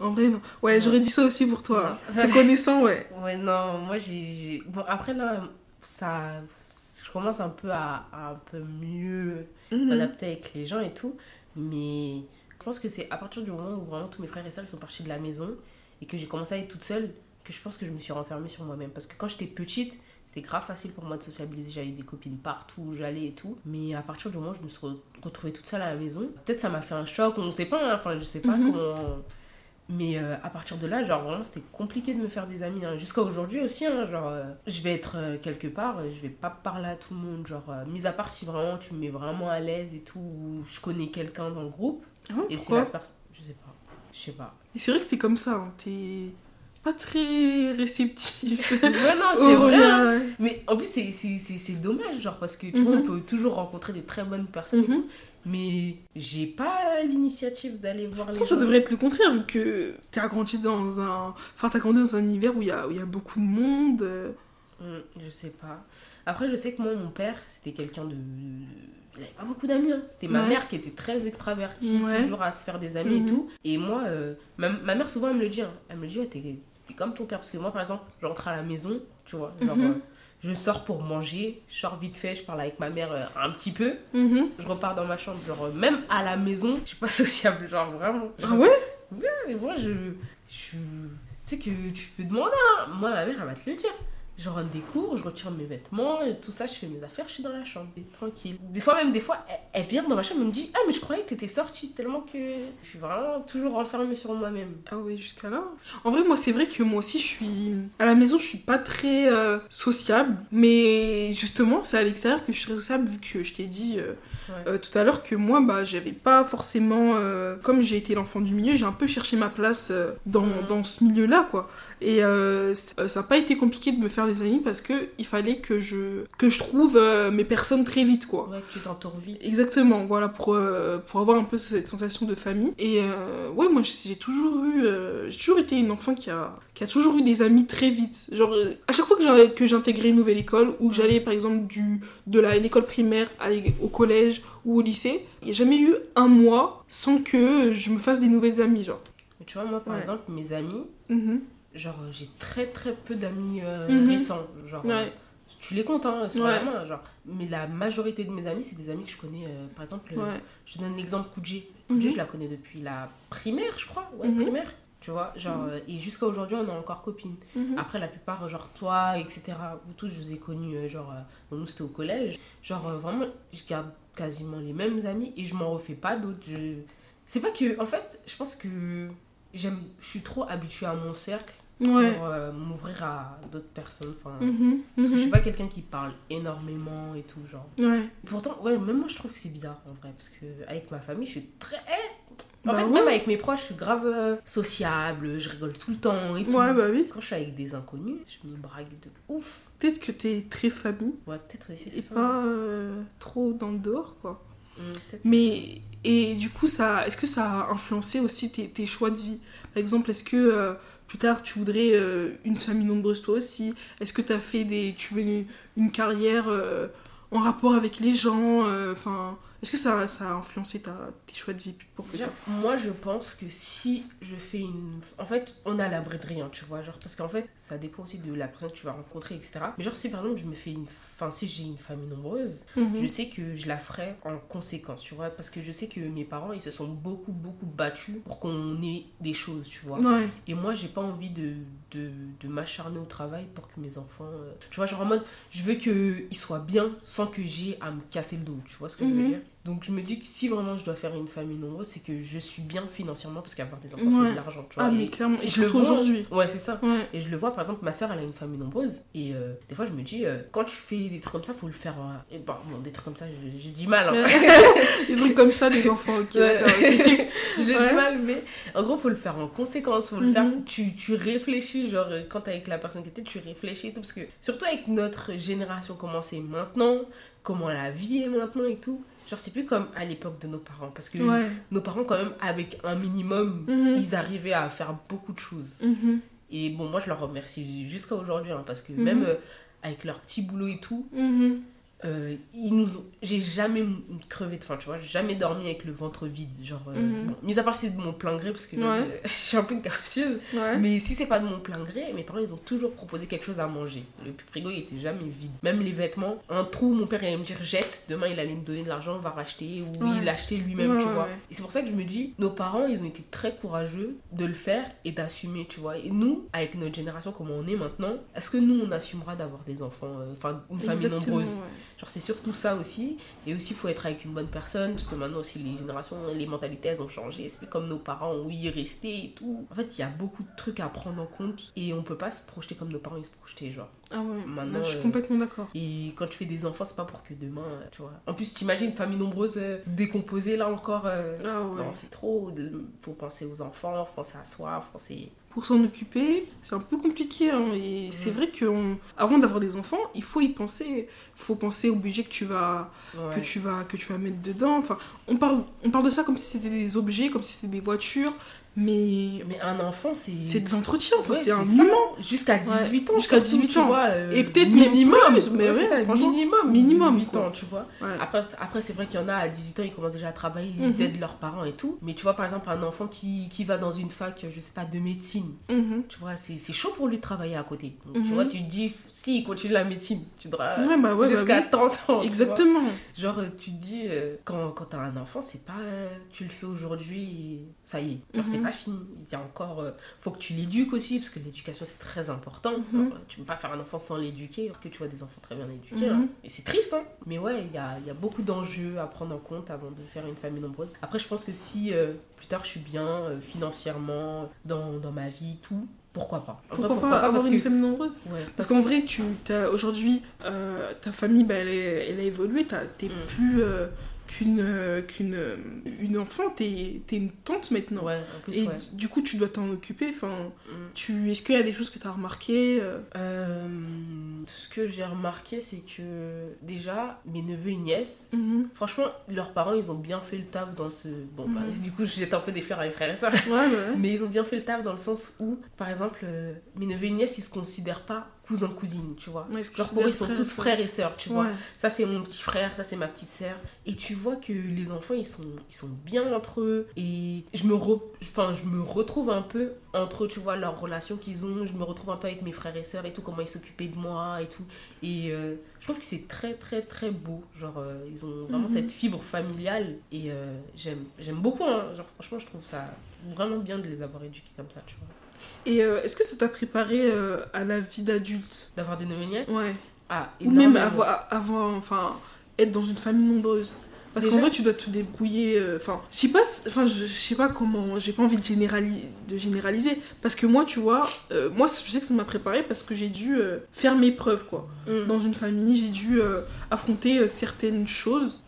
S1: En vrai, non. Ouais, j'aurais dit ça aussi pour toi.
S3: Non.
S1: Te connaissant, ouais. *laughs*
S3: Ouais, non, moi j'ai. Bon, après là, ça. Je commence un peu à, à un peu mieux
S1: Mhm.
S3: m'adapter avec les gens et tout. Mais je pense que c'est à partir du moment où vraiment tous mes frères et sœurs sont partis de la maison et que j'ai commencé à être toute seule que je pense que je me suis renfermée sur moi-même. Parce que quand j'étais petite, c'était grave facile pour moi de sociabiliser. J'avais des copines partout où j'allais et tout. Mais à partir du moment où je me suis re- retrouvée toute seule à la maison, peut-être ça m'a fait un choc, on sait pas, hein. enfin je sais pas
S1: Mhm.
S3: comment. Mais euh, à partir de là, genre vraiment, c'était compliqué de me faire des amis. hein. Jusqu'à aujourd'hui aussi, hein, genre, euh, je vais être euh, quelque part, je vais pas parler à tout le monde. Genre, mis à part si vraiment tu me mets vraiment à l'aise et tout, ou je connais quelqu'un dans le groupe.
S1: Ouais,
S3: Et c'est la personne. Je sais pas. Je sais pas.
S1: C'est vrai que t'es comme ça, hein, t'es pas très réceptif. *laughs*
S3: ouais, non, c'est vrai. hein. Mais en plus, c'est- c'est c'est- c'est dommage, genre, parce que tu
S1: Mhm.
S3: vois, on peut toujours rencontrer des très bonnes personnes et
S1: Mhm.
S3: tout. Mais j'ai pas l'initiative d'aller voir les
S1: Après, ça devrait être le contraire, vu que t'as grandi dans un. Enfin, t'as grandi dans un univers où il y a, où y a beaucoup de monde.
S3: Hum, je sais pas. Après, je sais que moi, mon père, c'était quelqu'un de. Il avait pas beaucoup d'amis. hein. C'était ma mère qui était très extravertie,
S1: Ouais.
S3: toujours à se faire des amis
S1: Mhm.
S3: et tout. Et moi, euh, ma, ma mère, souvent, elle me le dit. hein. Elle me dit, ouais, t'es t'es comme ton père. Parce que moi, par exemple, je rentre à la maison, tu vois. Genre,
S1: Mhm.
S3: euh, je sors pour manger, je sors vite fait, je parle avec ma mère euh, un petit peu.
S1: Mhm.
S3: Je repars dans ma chambre, genre, euh, même à la maison, je suis pas *laughs* sociable, genre, vraiment.
S1: Ah ouais
S3: Et moi, je. je tu sais que tu peux demander, hein. Moi, ma mère, elle va te le dire. Je rentre des cours, je retire mes vêtements, tout ça, je fais mes affaires, je suis dans la chambre, tranquille. Des fois, même des fois, elle, elle vient dans ma chambre et me dit Ah, mais je croyais que t'étais sortie, tellement que je suis vraiment toujours renfermée sur moi-même.
S1: Ah ouais, jusqu'à là. En vrai, moi, c'est vrai que moi aussi, je suis. À la maison, je suis pas très euh, sociable. Mais justement, c'est à l'extérieur que je suis très sociable, vu que je t'ai dit euh,
S3: Ouais.
S1: euh, tout à l'heure que moi, bah, j'avais pas forcément. comme j'ai été l'enfant du milieu, j'ai un peu cherché ma place dans,
S3: Mhm.
S1: dans ce milieu-là, quoi. Et ça n'a pas été compliqué de me faire des amis parce que il fallait que je, que je trouve euh, mes personnes très vite, quoi.
S3: Ouais, que tu t'entoures vite.
S1: Exactement, voilà, pour, euh, pour avoir un peu cette sensation de famille. Et euh, ouais, moi j'ai toujours eu. j'ai toujours été une enfant qui a, qui a toujours eu des amis très vite. Genre, à chaque fois que j'intégrais une nouvelle école, ou que j'allais par exemple du, de la- l'école primaire à au collège ou au lycée, il n'y a jamais eu un mois sans que je me fasse des nouvelles amies, genre.
S3: Tu vois, moi, par
S1: Ouais.
S3: exemple, mes amis,
S1: Mhm.
S3: Genre, j'ai très très peu d'amis euh,
S1: Mhm.
S3: récents. Genre, euh,
S1: Ouais.
S3: tu les comptes, hein, sur
S1: Ouais.
S3: la main, genre. Mais la majorité de mes amis, c'est des amis que je connais, euh, par exemple. euh,
S1: Ouais.
S3: Je donne l'exemple. Koudjé,
S1: Mhm.
S3: je la connais depuis la primaire, je crois. Ouais,
S1: Mhm.
S3: primaire. Tu vois, genre, euh, et jusqu'à aujourd'hui, on est encore copines.
S1: Mhm.
S3: Après, la plupart, genre toi, etc., vous tous, je vous ai connus, euh, genre, euh, bon, nous c'était au collège. Genre, euh, vraiment, je garde quasiment les mêmes amis et je m'en refais pas d'autres. Je... C'est pas que, en fait, je pense que j'aime, je suis trop habituée à mon cercle
S1: Ouais.
S3: pour euh, m'ouvrir à d'autres personnes. Enfin,
S1: Mhm.
S3: parce que je suis
S1: Mhm.
S3: pas quelqu'un qui parle énormément et tout, genre.
S1: Ouais.
S3: Pourtant, ouais, même moi je trouve que c'est bizarre en vrai, parce que avec ma famille, je suis très. En
S1: Bah
S3: fait,
S1: ouais.
S3: même avec mes proches, je suis grave euh, sociable, je rigole tout le temps et tout.
S1: Ouais, bah oui.
S3: Quand je suis avec des inconnus, je me brague de ouf.
S1: Peut-être que t'es très famille
S3: Ouais, peut-être aussi,
S1: et
S3: c'est ça.
S1: pas euh, trop dans le dehors, quoi.
S3: C'est
S1: Mais, et du coup, ça, est-ce que ça a influencé aussi tes, tes choix de vie? Par exemple, est-ce que euh, plus tard tu voudrais euh, une famille nombreuse toi aussi Est-ce que tu as fait des. Tu veux une, carrière euh, en rapport avec les gens euh, Enfin, est-ce que ça, ça a influencé ta, tes choix de vie pour plus
S3: Déjà,
S1: tard
S3: moi je pense que si je fais une. En fait, on a l'abri de rien, tu vois. Genre, parce qu'en fait, ça dépend aussi de la personne que tu vas rencontrer, etc. Mais genre, si par exemple, je me fais une. Enfin, si j'ai une famille nombreuse,
S1: Mhm.
S3: je sais que je la ferai en conséquence, tu vois. Parce que je sais que mes parents, ils se sont beaucoup, beaucoup battus pour qu'on ait des choses, tu vois.
S1: Ouais.
S3: Et moi, j'ai pas envie de, de, de m'acharner au travail pour que mes enfants. euh, Tu vois, genre en mode, je veux qu'ils soient bien sans que j'ai à me casser le dos, tu vois ce que je
S1: Mhm.
S3: veux dire? Donc, je me dis que si vraiment je dois faire une famille nombreuse, c'est que je suis bien financièrement parce qu'avoir des enfants, c'est de l'argent, tu vois.
S1: Ah, mais
S3: Et-
S1: clairement. Et
S3: je le vois.
S1: aujourd'hui.
S3: Ouais, c'est ça.
S1: Ouais.
S3: Et je le vois, par exemple, ma soeur, elle a une famille nombreuse. Et euh, des fois, je me dis, euh, quand tu fais des trucs comme ça, faut le faire. euh, et bon, bon, des trucs comme ça, j'ai du mal. hein. *laughs*
S1: Des trucs comme ça, des enfants, ok.
S3: Ouais.
S1: d'accord, ok. *laughs*
S3: J'ai du mal, mais en gros, faut le faire en conséquence. Faut le
S1: Mhm.
S3: faire. Tu, tu réfléchis, genre, quand t'es avec la personne qui était, tu réfléchis et tout. Parce que, surtout avec notre génération, comment c'est maintenant, comment la vie est maintenant et tout. Genre, c'est plus comme à l'époque de nos parents. Parce que
S1: Ouais.
S3: nos parents, quand même, avec un minimum,
S1: Mhm.
S3: ils arrivaient à faire beaucoup de choses.
S1: Mhm.
S3: Et bon, moi, je leur remercie jusqu'à aujourd'hui. hein, parce que
S1: Mhm.
S3: même euh, avec leur petit boulot et tout. Euh, ils nous ont... j'ai jamais crevé de faim, tu vois, j'ai jamais dormi avec le ventre vide, genre, euh,
S1: Mhm.
S3: bon, mis à part si c'est de mon plein gré, parce que
S1: Ouais.
S3: je je suis un peu une capricieuse,
S1: Ouais.
S3: mais si c'est pas de mon plein gré, mes parents, ils ont toujours proposé quelque chose à manger. Le frigo, il était jamais vide. Même les vêtements, un trou, mon père, il allait me dire, jette, demain, il allait me donner de l'argent, on va racheter, ou
S1: Ouais.
S3: il l'achetait lui-même, tu vois. Et c'est pour ça que je me dis, nos parents, ils ont été très courageux de le faire et d'assumer, tu vois. Et nous, avec notre génération, comme on est maintenant, est-ce que nous, on assumera d'avoir des enfants, euh, enfin, une famille
S1: Exactement,
S3: nombreuse? Genre, c'est surtout ça aussi. Et aussi, il faut être avec une bonne personne, parce que maintenant aussi, les générations, les mentalités, elles ont changé. C'est comme nos parents ont y resté et tout. En fait, il y a beaucoup de trucs à prendre en compte. Et on peut pas se projeter comme nos parents ils se projetaient, genre.
S1: Ah ouais,
S3: Maintenant,
S1: je suis
S3: euh,
S1: complètement d'accord.
S3: Et quand tu fais des enfants, c'est pas pour que demain, euh, tu vois. En plus, t'imagines une famille nombreuse euh, décomposée, là encore. euh,
S1: Ah ouais.
S3: Non, c'est trop. de- Faut penser aux enfants, faut penser à soi, faut penser.
S1: Pour s'en occuper, c'est un peu compliqué. hein, et c'est vrai qu'avant d'avoir des enfants, il faut y penser. Il faut penser au budget que tu vas, que tu vas, que tu vas mettre dedans. Enfin, on parle, on parle de ça comme si c'était des objets, comme si c'était des voitures. Mais
S3: Mais un enfant, c'est.
S1: c'est de l'entretien.
S3: Ouais,
S1: c'est un humain.
S3: Jusqu'à 18 ans.
S1: jusqu'à
S3: surtout,
S1: 18
S3: tu
S1: ans.
S3: vois, euh,
S1: Et peut-être
S3: minimum.
S1: plus, mais
S3: Ouais,
S1: ouais,
S3: ça, minimum.
S1: minimum,
S3: 18
S1: quoi.
S3: ans, tu vois.
S1: Ouais.
S3: Après, après c'est vrai qu'il y en a à 18 ans, ils commencent déjà à travailler, ils
S1: Mhm.
S3: aident leurs parents et tout. Mais tu vois, par exemple, un enfant qui, qui va dans une fac, je sais pas, de médecine,
S1: Mhm.
S3: tu vois, c'est chaud pour lui de travailler à côté. Donc,
S1: Mhm.
S3: tu vois, tu te dis, si il continue la médecine, tu devras.
S1: Ouais, bah ouais, bah
S3: jusqu'à
S1: oui.
S3: 30 ans. tu.
S1: Exactement.
S3: Genre, tu te dis, euh, quand, quand t'as un enfant, c'est pas. euh, tu le fais aujourd'hui, ça y est. Pas fini. Il y a encore. euh, faut que tu l'éduques aussi, parce que l'éducation, c'est très important.
S1: Mhm.
S3: Tu peux pas faire un enfant sans l'éduquer, alors que tu vois des enfants très bien éduqués.
S1: Mhm.
S3: hein. Et c'est triste, hein. Mais ouais, il y a, il y a beaucoup d'enjeux à prendre en compte avant de faire une famille nombreuse. Après, je pense que si euh, plus tard je suis bien euh, financièrement, dans, dans ma vie, tout, pourquoi pas
S1: Pourquoi, pas avoir une
S3: que.
S1: famille nombreuse
S3: Ouais,
S1: Parce qu'en vrai, tu aujourd'hui, euh, ta famille, bah, elle, est- elle a évolué. t'as- T'es
S3: Mm.
S1: plus euh, qu'une euh, qu'une euh, une enfant, t'es es une tante maintenant.
S3: Ouais, en plus,
S1: Et
S3: ouais.
S1: du coup, tu dois t'en occuper. Enfin,
S3: Mm.
S1: tu est-ce qu'il y a des choses que tu as remarquées euh,
S3: Euh, ce que j'ai remarqué, c'est que déjà, mes neveux et nièces,
S1: mhm.
S3: franchement, leurs parents, ils ont bien fait le taf dans ce. Bon, bah,
S1: Mhm.
S3: du coup, jette un peu des fleurs à mes frères et sœurs.
S1: Ouais, ouais.
S3: Mais ils ont bien fait le taf dans le sens où, par exemple, mes neveux et nièces, ils se considèrent pas cousins cousines, tu vois.
S1: Ouais,
S3: Genre
S1: tu
S3: pour eux, ils sont tous frères et sœurs, tu vois. Ça, c'est mon petit frère, ça, c'est ma petite sœur. Et tu vois que les enfants, ils sont, ils sont bien entre eux. Et je me, re- enfin, je me retrouve un peu entre eux, tu vois, leurs relations qu'ils ont. Je me retrouve un peu avec mes frères et sœurs et tout, comment ils s'occupaient de moi et tout. Et euh, je trouve que c'est très, très, très beau. Genre, euh, ils ont vraiment
S1: Mhm.
S3: cette fibre familiale. Et euh, j'aime j'aime beaucoup, hein. Genre, franchement, je trouve ça vraiment bien de les avoir éduqués comme ça, tu vois.
S1: Et euh, est-ce que ça t'a préparé euh, à la vie d'adulte?
S3: D'avoir des neveux nièces?
S1: Ouais.
S3: Ah,
S1: Ou même avoir, avoir, enfin, être dans une famille nombreuse. Parce qu'en vrai, tu dois te débrouiller. euh, Enfin, je sais pas, enfin, je, sais pas comment. J'ai pas envie de, générali- de généraliser. Parce que moi, tu vois, euh, moi, je sais que ça m'a préparé parce que j'ai dû euh, faire mes preuves, quoi.
S3: Mm.
S1: Dans une famille, j'ai dû affronter certaines choses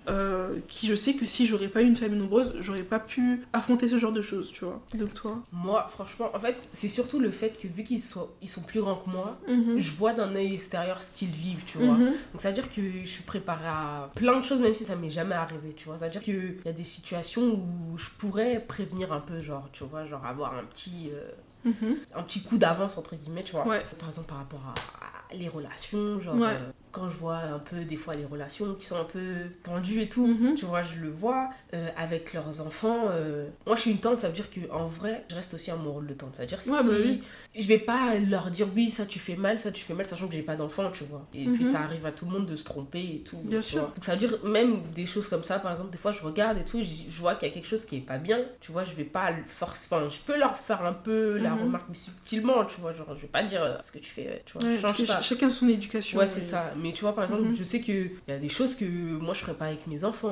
S1: qui, je sais que si j'aurais pas eu une famille nombreuse, j'aurais pas pu affronter ce genre de choses, tu vois. Donc, toi.
S3: Moi, franchement, en fait, c'est surtout le fait que vu qu'ils sont, ils sont plus grands que moi,
S1: Mhm.
S3: je vois d'un œil extérieur ce qu'ils vivent, tu vois.
S1: Mhm.
S3: Donc ça veut dire que je suis préparée à plein de choses, même si ça m'est jamais arrivé, tu vois. Ça veut dire qu'il y a des situations où je pourrais prévenir un peu, genre, tu vois, genre avoir un petit, euh,
S1: Mhm.
S3: un petit coup d'avance, entre guillemets, tu vois.
S1: Ouais.
S3: Par exemple, par rapport à, à les relations, genre,
S1: Ouais.
S3: euh, quand je vois un peu, des fois, les relations qui sont un peu tendues et tout,
S1: Mhm.
S3: tu vois, je le vois euh, avec leurs enfants. euh, Moi, je suis une tante, ça veut dire que en vrai, je reste aussi à mon rôle de tante. C'est-à-dire
S1: Ouais,
S3: si
S1: bah oui.
S3: je vais pas leur dire oui, ça tu fais mal, ça tu fais mal, sachant que j'ai pas d'enfant, tu vois. Et puis
S1: Mhm.
S3: ça arrive à tout le monde de se tromper et tout.
S1: Bien sûr.
S3: vois. Donc ça veut dire même des choses comme ça, par exemple, des fois je regarde et tout, je, vois qu'il y a quelque chose qui est pas bien, tu vois, je vais pas le forcer, enfin, je peux leur faire un peu la
S1: Mhm.
S3: remarque, mais subtilement, tu vois, genre je vais pas dire euh, ce que tu fais, tu vois,
S1: Ouais,
S3: change
S1: parce que
S3: ça.
S1: ch- chacun son éducation.
S3: Ouais, c'est ça. Mais tu vois, par exemple,
S1: Mhm.
S3: je sais qu'il y a des choses que moi je ferais pas avec mes enfants.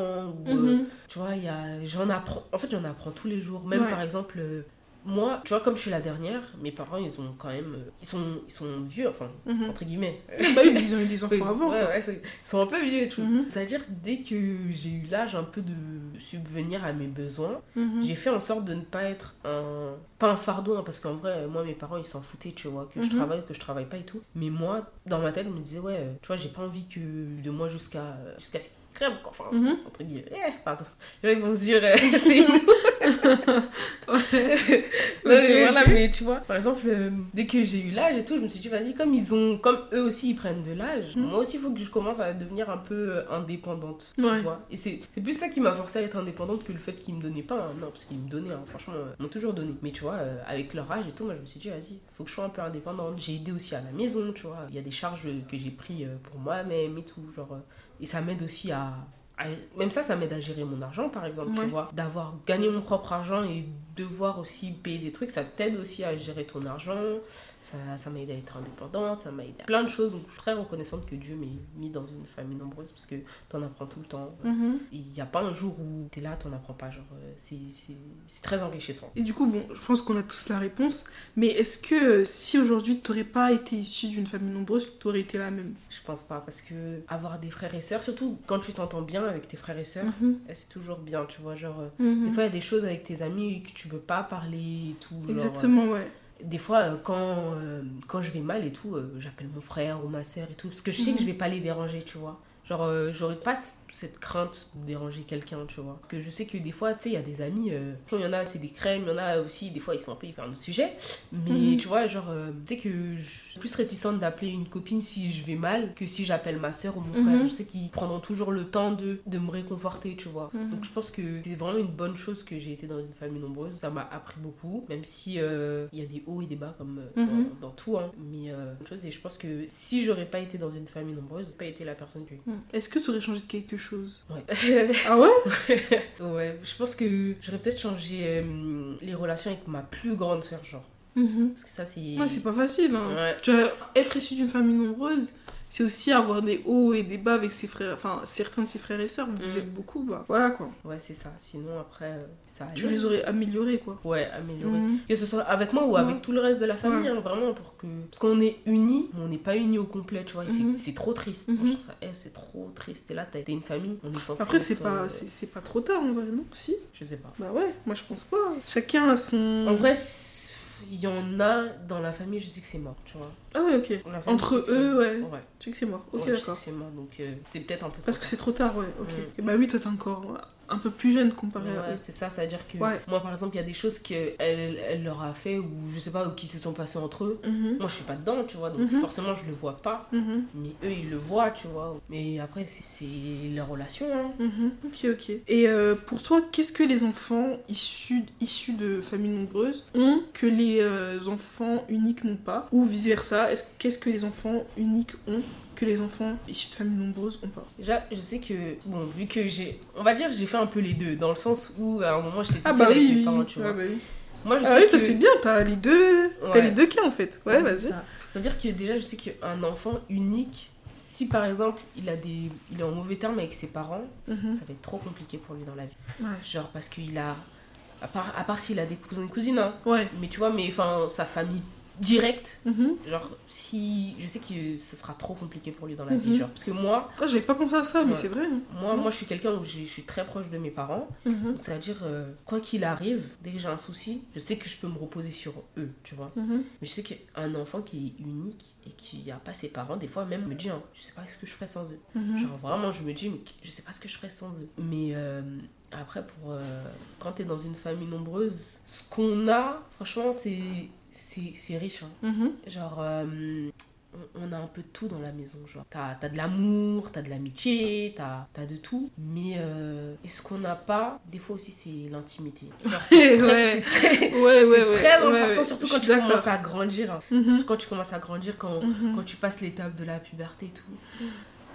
S3: Ou, euh,
S1: Mhm.
S3: tu vois, il y a... j'en apprends. En fait, j'en apprends tous les jours. Même
S1: Ouais.
S3: par exemple, euh, moi, tu vois, comme je suis la dernière, mes parents, ils ont quand même. euh, Ils sont, ils sont vieux, enfin,
S1: Mhm.
S3: entre guillemets.
S1: Bah ils ont eu des enfants avant.
S3: Ouais, ouais, ils sont un peu vieux et tout.
S1: Mhm.
S3: C'est-à-dire, dès que j'ai eu l'âge un peu de subvenir à mes besoins,
S1: Mhm.
S3: j'ai fait en sorte de ne pas être un. Pas un fardeau, hein, parce qu'en vrai, moi, mes parents, ils s'en foutaient, tu vois, que je
S1: Mhm.
S3: travaille, que je travaille pas et tout. Mais moi, dans ma tête, je me disais, ouais, euh, tu vois, j'ai pas envie que de moi jusqu'à jusqu'à ce quoi. Enfin,
S1: Mhm.
S3: entre guillemets. Eh, pardon. Là, ils vont se dire, euh, *laughs* c'est nous. Mais voilà, mais tu vois, par exemple, euh, dès que j'ai eu l'âge et tout, je me suis dit, vas-y, comme ils ont, comme eux aussi, ils prennent de l'âge,
S1: Mhm.
S3: moi aussi, il faut que je commence à devenir un peu euh, indépendante.
S1: Ouais.
S3: Tu vois et c'est plus ça qui m'a forcé à être indépendante que le fait qu'ils me donnaient pas. hein. Non, parce qu'ils me donnaient, hein, franchement, euh, ils m'ont toujours donné. Mais tu vois, euh, avec leur âge et tout, moi, je me suis dit, vas-y, faut que je sois un peu indépendante. J'ai aidé aussi à la maison, tu vois. Il y a des charges que j'ai pris euh, pour moi-même et tout, genre. Et ça m'aide aussi à même ça, ça m'aide à gérer mon argent, par exemple, tu vois. D'avoir gagné mon propre argent et devoir aussi payer des trucs, ça t'aide aussi à gérer ton argent. Ça, ça m'a aidé à être indépendante, ça m'a aidé à plein de choses. Donc, je suis très reconnaissante que Dieu m'ait mis dans une famille nombreuse parce que t'en apprends tout le temps.
S1: Mhm.
S3: Il n'y a pas un jour où t'es là, t'en apprends pas. Genre, euh, c'est- c'est c'est très enrichissant.
S1: Et du coup, bon, je pense qu'on a tous la réponse. Mais est-ce que euh, si aujourd'hui t'aurais pas été issu d'une famille nombreuse, t'aurais été la même?
S3: Je pense pas parce que avoir des frères et sœurs, surtout quand tu t'entends bien avec tes frères et sœurs,
S1: Mhm.
S3: c'est toujours bien, tu vois. Genre,
S1: Mhm.
S3: des fois, il y a des choses avec tes amis que tu peux pas parler et tout. genre,
S1: Exactement, ouais.
S3: euh, des fois, euh, quand, euh, quand je vais mal et tout, j'appelle mon frère ou ma sœur et tout. Parce que je sais
S1: Mhm.
S3: que je vais pas les déranger, tu vois. Genre, j'aurais pas cette crainte de déranger quelqu'un, tu vois. Parce que je sais que des fois, tu sais, il y a des amis, euh, il y en a, c'est des crèmes, il y en a aussi, des fois, ils sont un peu hyper le sujet. Mais
S1: Mhm.
S3: tu vois, genre, euh, tu sais que je suis plus réticente d'appeler une copine si je vais mal que si j'appelle ma soeur ou mon frère.
S1: Mhm.
S3: Je sais qu'ils prendront toujours le temps de, de me réconforter, tu vois.
S1: Mhm.
S3: Donc je pense que c'est vraiment une bonne chose que j'ai été dans une famille nombreuse. Ça m'a appris beaucoup, même si euh, il y a des hauts et des bas comme dans, dans tout. Hein. Mais euh, une chose, et je pense que si j'aurais pas été dans une famille nombreuse, j'aurais pas été la personne que.
S1: Est-ce que t'aurais changé de quelque chose
S3: Ouais. *laughs*
S1: Ah ouais?
S3: Ouais, je pense que j'aurais peut-être changé euh, les relations avec ma plus grande sœur, genre.
S1: Mhm.
S3: Parce que ça, c'est.
S1: Ouais, c'est pas facile. Hein.
S3: Ouais.
S1: Tu vois, être issu d'une famille nombreuse, c'est aussi avoir des hauts et des bas avec ses frères, enfin certains de ses frères et sœurs. Vous
S3: Mhm.
S1: êtes beaucoup, bah voilà quoi.
S3: Ouais, c'est ça. Sinon, après, euh, ça
S1: Tu
S3: allait.
S1: les aurais améliorés quoi.
S3: Ouais, améliorer.
S1: Mhm.
S3: Que ce soit avec moi ou avec tout le reste de la famille, hein, vraiment, pour que. Parce qu'on est unis, mais on n'est pas unis au complet, tu vois. et c'est- trop triste. Moi, je trouve ça, eh, c'est trop triste. T'es là, t'as t'es une famille, on est censé.
S1: Après, c'est pas,
S3: euh,
S1: c'est pas trop tard en vrai, non? Si
S3: Je sais pas.
S1: Bah ouais, moi je pense pas. Chacun a son.
S3: En vrai, il y en a dans la famille, je sais que c'est mort, tu vois.
S1: Ah ouais, ok. Entre
S3: que
S1: eux, ouais.
S3: Ouais.
S1: Tu sais que c'est mort. Ok,
S3: Ouais,
S1: d'accord.
S3: que c'est mort, donc euh, c'est peut-être un peu
S1: Parce que c'est trop tard, ouais, ok.
S3: Mm.
S1: Et bah oui, toi t'es encore un peu plus jeune comparé à
S3: Ouais, c'est ça, c'est-à-dire que
S1: Ouais.
S3: moi par exemple, il y a des choses qu'elle elle leur a fait ou je sais pas, ou qui se sont passées entre eux.
S1: Mhm.
S3: Moi je suis pas dedans, tu vois, donc
S1: Mhm.
S3: forcément je le vois pas.
S1: Mhm.
S3: Mais eux ils le voient, tu vois. Mais après, c'est- leur relation, hein.
S1: Ok, ok. Et euh, pour toi, qu'est-ce que les enfants issus, issus de familles nombreuses ont que les euh, enfants uniques n'ont pas Ou vice-versa, est-ce- qu'est-ce que les enfants uniques ont que les enfants issus de familles nombreuses ont pas?
S3: Déjà, je sais que, bon, vu que j'ai. On va dire que j'ai fait un peu les deux, dans le sens où à un moment j'étais toute
S1: Ah bah
S3: avec
S1: oui,
S3: mes
S1: oui.
S3: parents, tu vois.
S1: Ah bah oui.
S3: Moi je
S1: Ah
S3: sais
S1: oui,
S3: que.
S1: c'est bien, t'as les deux, t'as
S3: Ouais.
S1: les deux cas en fait. Ouais,
S3: Ouais,
S1: vas-y.
S3: C'est-à-dire que déjà, je sais qu'un enfant unique, si par exemple il, a des, il est en mauvais terme avec ses parents,
S1: Mhm.
S3: ça va être trop compliqué pour lui dans la vie.
S1: Ouais.
S3: Genre parce qu'il a. À part, à part s'il a des cousins et cousines, hein.
S1: Ouais.
S3: Mais tu vois, mais enfin, sa famille directe,
S1: Mhm.
S3: genre, si. Je sais que ce sera trop compliqué pour lui dans la
S1: Mhm.
S3: vie, genre. Parce que moi,
S1: Ah, j'avais pas pensé à ça, mais
S3: Ouais.
S1: c'est vrai. hein.
S3: moi, moi je suis quelqu'un où je suis très proche de mes parents.
S1: Mhm.
S3: C'est-à-dire, euh, quoi qu'il arrive, dès que j'ai un souci, je sais que je peux me reposer sur eux, tu vois.
S1: Mhm.
S3: Mais je sais qu'un enfant qui est unique et qui n'a pas ses parents, des fois même me dit, hein, je sais pas ce que je ferais sans eux.
S1: Mhm.
S3: Genre vraiment, je me dis, mais je sais pas ce que je ferais sans eux. Mais euh, après, pour euh, quand tu es dans une famille nombreuse, ce qu'on a, franchement, c'est c'est riche. hein.
S1: Mhm.
S3: Genre, euh, on- on a un peu de tout dans la maison. Genre, t'as as de l'amour, t'as de l'amitié, t'as as de tout. Mais euh, et ce qu'on n'a pas, des fois aussi, c'est l'intimité. *laughs* C'est très,
S1: Ouais.
S3: très-
S1: Ouais,
S3: très important, surtout quand tu commences à grandir. hein.
S1: Mhm.
S3: Surtout quand tu commences à grandir, quand,
S1: Mhm.
S3: quand tu passes l'étape de la puberté et tout.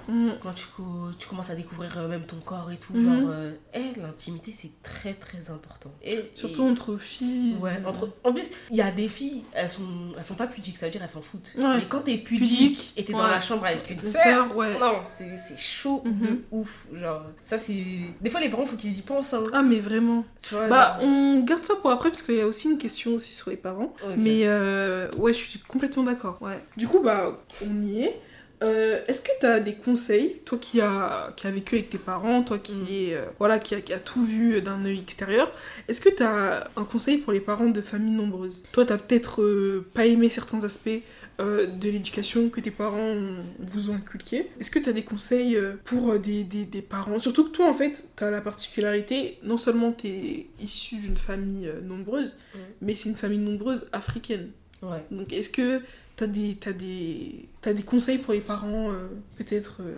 S1: Mhm.
S3: Quand tu, co- tu commences à découvrir euh, même ton corps et tout.
S1: Mhm.
S3: Genre, euh, eh, l'intimité, c'est très très important. Et,
S1: Surtout
S3: et-
S1: entre filles.
S3: Ouais, entre... En plus, il y a des filles, elles sont, elles sont pas pudiques, ça veut dire elles s'en foutent.
S1: Ouais.
S3: Mais quand t'es pudique,
S1: Pudique,
S3: et t'es
S1: ouais.
S3: dans la chambre avec une sœur,
S1: ouais.
S3: non, c'est c'est chaud de ouf. Genre, ça c'est. Des fois, les parents, faut qu'ils y pensent. Hein.
S1: Ah, mais vraiment.
S3: Tu vois,
S1: Bah,
S3: genre-
S1: on garde ça pour après parce qu'il y a aussi une question aussi sur les parents. Mais euh, ouais, je suis complètement d'accord. Ouais. Du coup, bah, on y est. Euh, Est-ce que tu as des conseils, toi qui as qui a vécu avec tes parents, toi qui
S3: Mm.
S1: est euh, voilà qui a, qui a tout vu d'un œil extérieur, est-ce que tu as un conseil pour les parents de familles nombreuses? Toi, tu peut-être euh, pas aimé certains aspects de l'éducation que tes parents vous ont inculqué. Est-ce que tu as des conseils pour des, des, des parents? Surtout que toi, en fait, tu as la particularité, non seulement tu es issu d'une famille nombreuse,
S3: Mm.
S1: mais c'est une famille nombreuse africaine.
S3: Ouais.
S1: Donc est-ce que t'as des, des, des conseils pour les parents, euh, peut-être euh,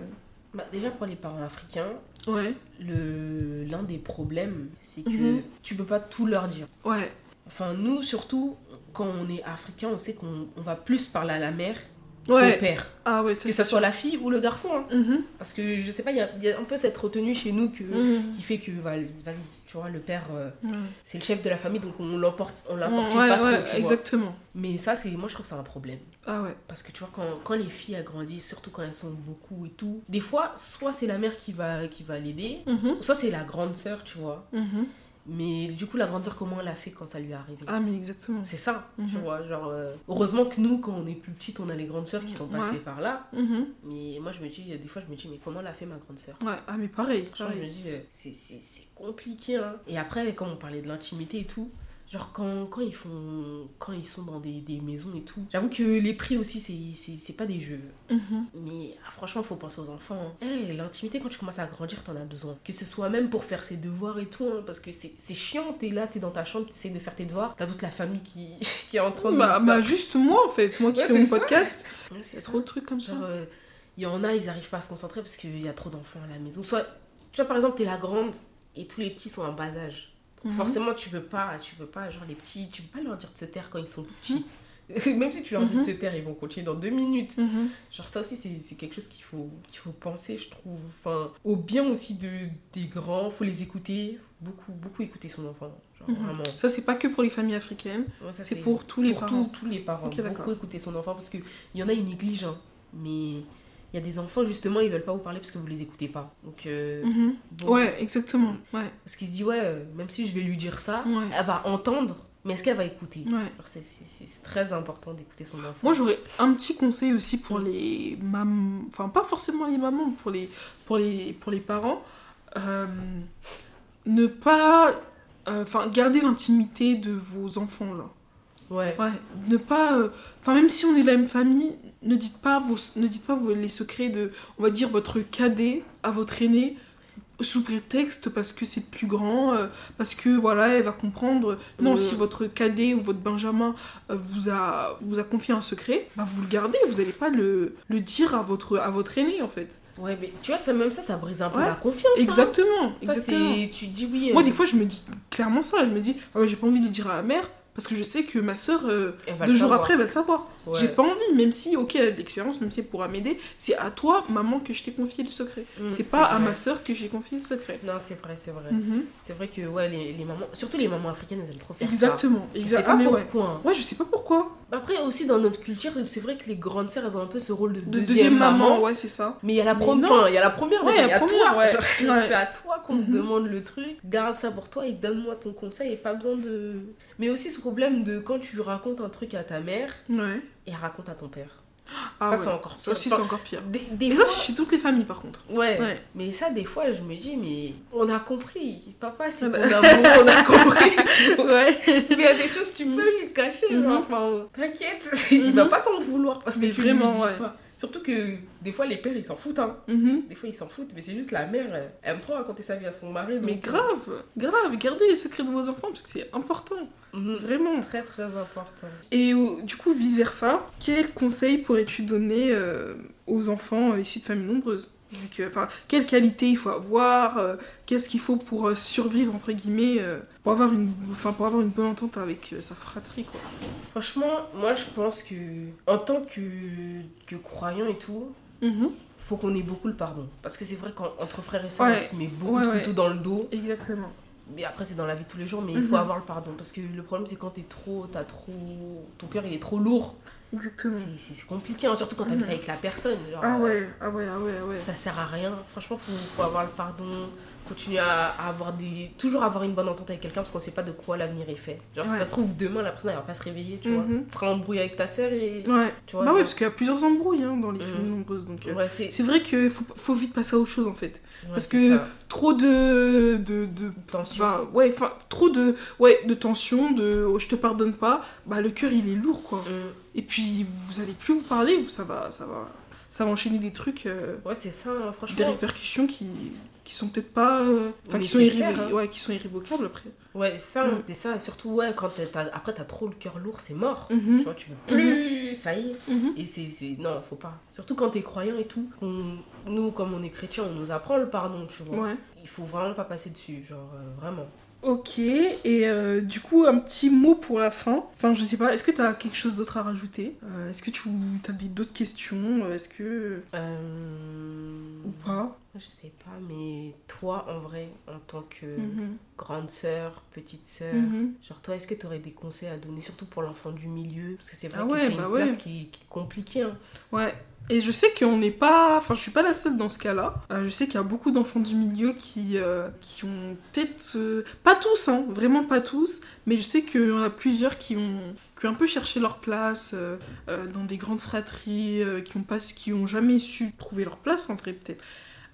S3: Bah, déjà, pour les parents africains,
S1: Ouais.
S3: l'un des problèmes, c'est que
S1: Mhm.
S3: tu peux pas tout leur dire.
S1: Ouais.
S3: Enfin, nous, surtout, quand on est africain, on sait qu'on on va plus parler à la mère
S1: Ouais.
S3: au père.
S1: Ah ouais, ça
S3: Que ce soit la fille ou le garçon. hein.
S1: Mhm.
S3: Parce que je sais pas, il y y a un peu cette retenue chez nous que,
S1: Mhm.
S3: qui fait que, va- vas-y, tu vois, le père, euh,
S1: Ouais.
S3: c'est le chef de la famille, donc on l'emporte on l'importune
S1: Ouais,
S3: pas trop,
S1: ouais,
S3: tu vois.
S1: exactement.
S3: Mais ça, c'est moi, je trouve que c'est un problème.
S1: Ah ouais.
S3: Parce que tu vois, quand, quand les filles elles grandissent, surtout quand elles sont beaucoup et tout, des fois, soit c'est la mère qui va, qui va l'aider,
S1: Mhm.
S3: soit c'est la grande sœur, tu vois.
S1: Mhm.
S3: Mais du coup, la grande sœur, comment elle a fait quand ça lui est arrivé
S1: Ah mais exactement.
S3: C'est ça, tu
S1: Mhm.
S3: vois. Genre, euh, heureusement que nous, quand on est plus petites, on a les grandes sœurs qui sont passées
S1: Ouais.
S3: par là.
S1: Mhm.
S3: Mais moi, je me dis, des fois, je me dis, mais comment l'a fait ma grande sœur
S1: Ouais, ah mais pareil.
S3: Je me dis, euh, c'est- compliqué. Hein. Et après, comme on parlait de l'intimité et tout, genre quand, quand ils font quand ils sont dans des, des maisons et tout, j'avoue que les prix aussi, c'est- pas des jeux.
S1: Mhm.
S3: Mais ah, franchement, faut penser aux enfants. hein. Eh, L'intimité, quand tu commences à grandir, t'en as besoin. Que ce soit même pour faire ses devoirs et tout, hein, parce que c'est chiant, t'es là, t'es dans ta chambre, t'essayes de faire tes devoirs, t'as toute la famille qui, *laughs* qui est en train de.
S1: Bah, bah juste moi en fait, moi qui
S3: Ouais,
S1: fais mon
S3: ça.
S1: podcast,
S3: Ouais,
S1: il
S3: c'est
S1: y a
S3: ça.
S1: trop de trucs comme ça.
S3: Genre, euh, il y en a, ils arrivent pas à se concentrer parce qu'il y a trop d'enfants à la maison. Soit, tu vois, par exemple, t'es la grande et tous les petits sont en bas âge.
S1: Mhm.
S3: Forcément, tu peux pas, tu peux pas, genre les petits, tu peux pas leur dire de se taire quand ils sont petits. *laughs* Même si tu leur dis de
S1: Mhm.
S3: se taire, ils vont continuer dans deux minutes.
S1: Mhm.
S3: Genre ça aussi, c'est quelque chose qu'il faut, qu'il faut penser, je trouve. Enfin, au bien aussi de, des grands, faut les écouter, beaucoup, beaucoup écouter son enfant. Genre
S1: Mhm.
S3: vraiment.
S1: Ça c'est pas que pour les familles africaines,
S3: Ouais,
S1: c'est pour tous les
S3: pour
S1: parents.
S3: tous- tous les parents. Beaucoup écouter son enfant parce qu'il y en a, ils négligent. hein. mais il y a des enfants, justement, ils veulent pas vous parler parce que vous les écoutez pas. Donc, euh,
S1: Mhm.
S3: bon.
S1: Ouais, exactement. Ouais.
S3: Parce qu'il se dit, ouais, euh, même si je vais lui dire ça,
S1: Ouais.
S3: elle va entendre, mais est-ce qu'elle va écouter
S1: Ouais.
S3: Genre, c'est- C'est c'est très important d'écouter son enfant.
S1: Moi, j'aurais un petit conseil aussi pour les mamans, enfin pas forcément les mamans, pour les, pour les, pour les parents. Euh, ne pas, euh, enfin garder l'intimité de vos enfants là.
S3: Ouais.
S1: Ouais, ne pas, euh, enfin même si on est de la même famille, ne dites pas vos, ne dites pas vos- les secrets de, on va dire votre cadet à votre aîné sous prétexte parce que c'est plus grand, euh, parce que voilà, elle va comprendre. Non,
S3: Mhm.
S1: si votre cadet ou votre benjamin euh, vous a vous a confié un secret, bah vous le gardez, vous allez pas le, le dire à votre à votre aîné en fait.
S3: Ouais, mais tu vois, ça, même ça, ça brise un peu
S1: Ouais.
S3: la confiance. hein.
S1: Exactement,
S3: Ça,
S1: exactement.
S3: Tu dis oui. euh,
S1: Moi des fois je me dis clairement ça, je me dis ah ouais, j'ai pas envie de le dire à la mère parce que je sais que ma soeur
S3: va
S1: deux
S3: le
S1: jours
S3: savoir.
S1: après elle va le savoir.
S3: Ouais.
S1: J'ai pas envie, même si, ok, elle a de l'expérience, même si elle pourra m'aider, c'est à toi, maman, que je t'ai confié le secret.
S3: Mm,
S1: c'est pas à ma soeur que j'ai confié le secret.
S3: Non, c'est vrai, c'est vrai.
S1: Mhm.
S3: C'est vrai que ouais, les, les mamans, surtout les mamans africaines, elles aiment trop faire ça.
S1: Exactement.
S3: Je sais pas
S1: ah, ouais.
S3: pourquoi.
S1: Ouais, je sais pas pourquoi.
S3: Après aussi dans notre culture, c'est vrai que les grandes sœurs, elles ont un peu ce rôle de,
S1: De
S3: deuxième,
S1: deuxième, maman,
S3: maman.
S1: ouais, c'est ça.
S3: Mais il y a la première, il y a la première,
S1: il y a
S3: a
S1: la première,
S3: toi. C'est à toi qu'on te
S1: Mhm.
S3: demande le truc. Garde ça pour toi et donne-moi ton conseil et pas besoin de. Mais aussi ce problème de quand tu racontes un truc à ta mère
S1: Ouais.
S3: et elle raconte à ton père.
S1: Ah
S3: ça
S1: ouais.
S3: c'est encore
S1: Ça aussi,
S3: pire.
S1: c'est encore pire.
S3: Des, des
S1: Et ça, c'est chez toutes les familles, par contre.
S3: Ouais.
S1: Ouais.
S3: Mais ça, des fois, je me dis, mais on a compris. Papa, c'est
S1: Ah
S3: ton
S1: bah.
S3: amour, on a compris. *laughs*
S1: Ouais.
S3: Mais il y a des choses, tu peux lui cacher.
S1: Mhm.
S3: genre, Enfin, t'inquiète, il va
S1: Mhm.
S3: pas t'en vouloir parce que
S1: Mais
S3: tu
S1: vraiment,
S3: lui dis
S1: ouais.
S3: pas. Surtout que des fois, les pères, ils s'en foutent. Hein.
S1: Mhm.
S3: Des fois, ils s'en foutent, mais c'est juste la mère, elle aime trop raconter sa vie à son mari.
S1: Mais
S3: donc,
S1: grave, grave, gardez les secrets de vos enfants parce que c'est important.
S3: Mhm.
S1: Vraiment.
S3: Très, très important.
S1: Et euh, du coup, vice-versa, quel conseil pourrais-tu donner euh, aux enfants euh, issus de familles nombreuses? Vu que, enfin, quelle qualité il faut avoir euh, Qu'est-ce qu'il faut pour euh, survivre entre guillemets euh, pour avoir une, enfin, pour avoir une bonne entente avec sa fratrie quoi.
S3: Franchement, moi, je pense que en tant que, que croyant et tout, faut qu'on ait beaucoup le pardon. Parce que c'est vrai qu'entre frères et sœurs,
S1: Ouais.
S3: on se met beaucoup
S1: Ouais,
S3: de
S1: ouais.
S3: couteaux dans le dos.
S1: Exactement.
S3: Mais après, c'est dans la vie de tous les jours, mais il
S1: Mhm.
S3: faut avoir le pardon. Parce que le problème, c'est quand t'es trop, t'as trop. Ton cœur, il est trop lourd.
S1: Exactement.
S3: C'est- compliqué, hein, surtout quand t'habites
S1: Mhm.
S3: avec la personne. genre,
S1: Ah
S3: euh,
S1: ouais, ah ouais, ah ouais, ah ouais.
S3: Ça sert à rien. Franchement, faut, faut avoir le pardon. Continuer à, à avoir des. Toujours avoir une bonne entente avec quelqu'un parce qu'on sait pas de quoi l'avenir est fait. Genre, si ça se trouve, demain, la personne, elle va pas se réveiller, tu vois.
S1: Mhm.
S3: Tu seras embrouillé avec ta soeur et.
S1: Ouais.
S3: Tu vois,
S1: Bah ouais, parce qu'il y a plusieurs embrouilles hein, dans les
S3: Mhm.
S1: familles nombreuses donc. euh,
S3: Ouais, c'est.
S1: C'est vrai qu'il faut, faut vite passer à autre chose en fait.
S3: ouais,
S1: parce que-
S3: ça.
S1: Trop de. de, de
S3: Tension.
S1: Enfin, ouais, enfin, trop de, ouais, de tension, de oh, je te pardonne pas, bah le cœur il est lourd quoi.
S3: Mm.
S1: Et puis vous allez plus vous parler, ça va, ça va, ça va enchaîner des trucs, euh,
S3: Ouais, c'est ça, hein,
S1: des
S3: franchement.
S1: répercussions qui, qui sont peut-être pas, euh, enfin qui sont,
S3: hein.
S1: ouais, qui sont irrévocables après.
S3: Ouais, c'est ça.
S1: Mm.
S3: ça. Surtout, ouais, quand t'as- t'as- après, t'as trop le cœur lourd, c'est mort.
S1: Mhm.
S3: Tu vois, tu veux plus, ça y est.
S1: Mhm.
S3: Et c'est. Non, faut pas. Surtout quand t'es croyant et tout. Nous, comme on est chrétien, on nous apprend le pardon, tu vois.
S1: Ouais.
S3: Il faut vraiment pas passer dessus, genre, euh, vraiment.
S1: Ok, et euh, du coup, un petit mot pour la fin. Enfin, je sais pas, est-ce que tu as quelque chose d'autre à rajouter? Euh, Est-ce que tu avais d'autres questions? Est-ce que.
S3: Euh...
S1: Ou pas?
S3: Je sais pas, mais toi, en vrai, en tant que
S1: Mhm.
S3: grande sœur, petite sœur,
S1: Mhm.
S3: genre toi, est-ce que tu aurais des conseils à donner, surtout pour l'enfant du milieu? Parce que c'est vrai
S1: Ah
S3: que c'est
S1: bah
S3: une
S1: ouais.
S3: place qui, qui est compliquée. hein.
S1: Ouais. Et je sais qu'on n'est pas. Enfin, je suis pas la seule dans ce cas-là. Euh, je sais qu'il y a beaucoup d'enfants du milieu qui, euh, qui ont peut-être. euh, Pas tous, hein, vraiment pas tous. Mais je sais qu'il y en a plusieurs qui ont, un peu cherché leur place euh, euh, dans des grandes fratries, euh, qui ont pas, qui ont jamais su trouver leur place en vrai, peut-être.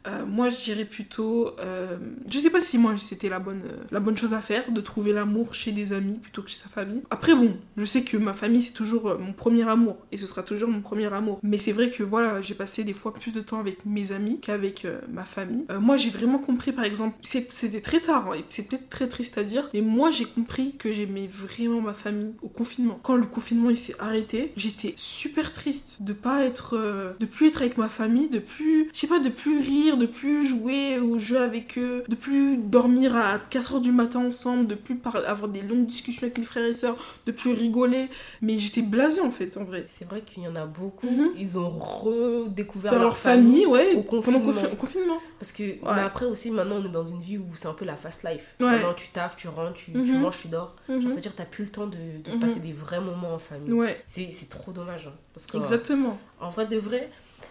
S1: Euh, moi, je dirais plutôt. euh, je sais pas si moi c'était la bonne, euh, la bonne chose à faire, de trouver l'amour chez des amis plutôt que chez sa famille. Après, bon, je sais que ma famille c'est toujours mon premier amour et ce sera toujours mon premier amour. Mais c'est vrai que voilà, j'ai passé des fois plus de temps avec mes amis qu'avec ma famille. Moi, j'ai vraiment compris, par exemple, c'était très tard hein, et c'est peut-être très triste à dire, mais moi j'ai compris que j'aimais vraiment ma famille au confinement. Quand le confinement il s'est arrêté, j'étais super triste de pas être, de plus être avec ma famille, de plus, je sais pas, de plus rire, de plus jouer aux jeux avec eux, de plus dormir à 4h du matin ensemble, de plus parler, avoir des longues discussions avec mes frères et sœurs, de plus rigoler. Mais j'étais blasée en fait, en vrai.
S3: C'est vrai qu'il y en a beaucoup,
S1: Mhm.
S3: ils ont redécouvert leur,
S1: leur famille, ouais,
S3: au
S1: pendant
S3: confinement.
S1: le confi- au confinement.
S3: Parce que mais après aussi, maintenant, on est dans une vie où c'est un peu la fast life.
S1: Ouais.
S3: Maintenant, tu taffes, tu rentres, tu, tu
S1: Mhm.
S3: manges, tu dors. Genre,
S1: Mhm.
S3: C'est-à-dire que t'as plus le temps de, de passer des vrais moments en famille.
S1: Ouais,
S3: C'est c'est trop dommage. hein, parce que,
S1: exactement.
S3: En vrai de vrai,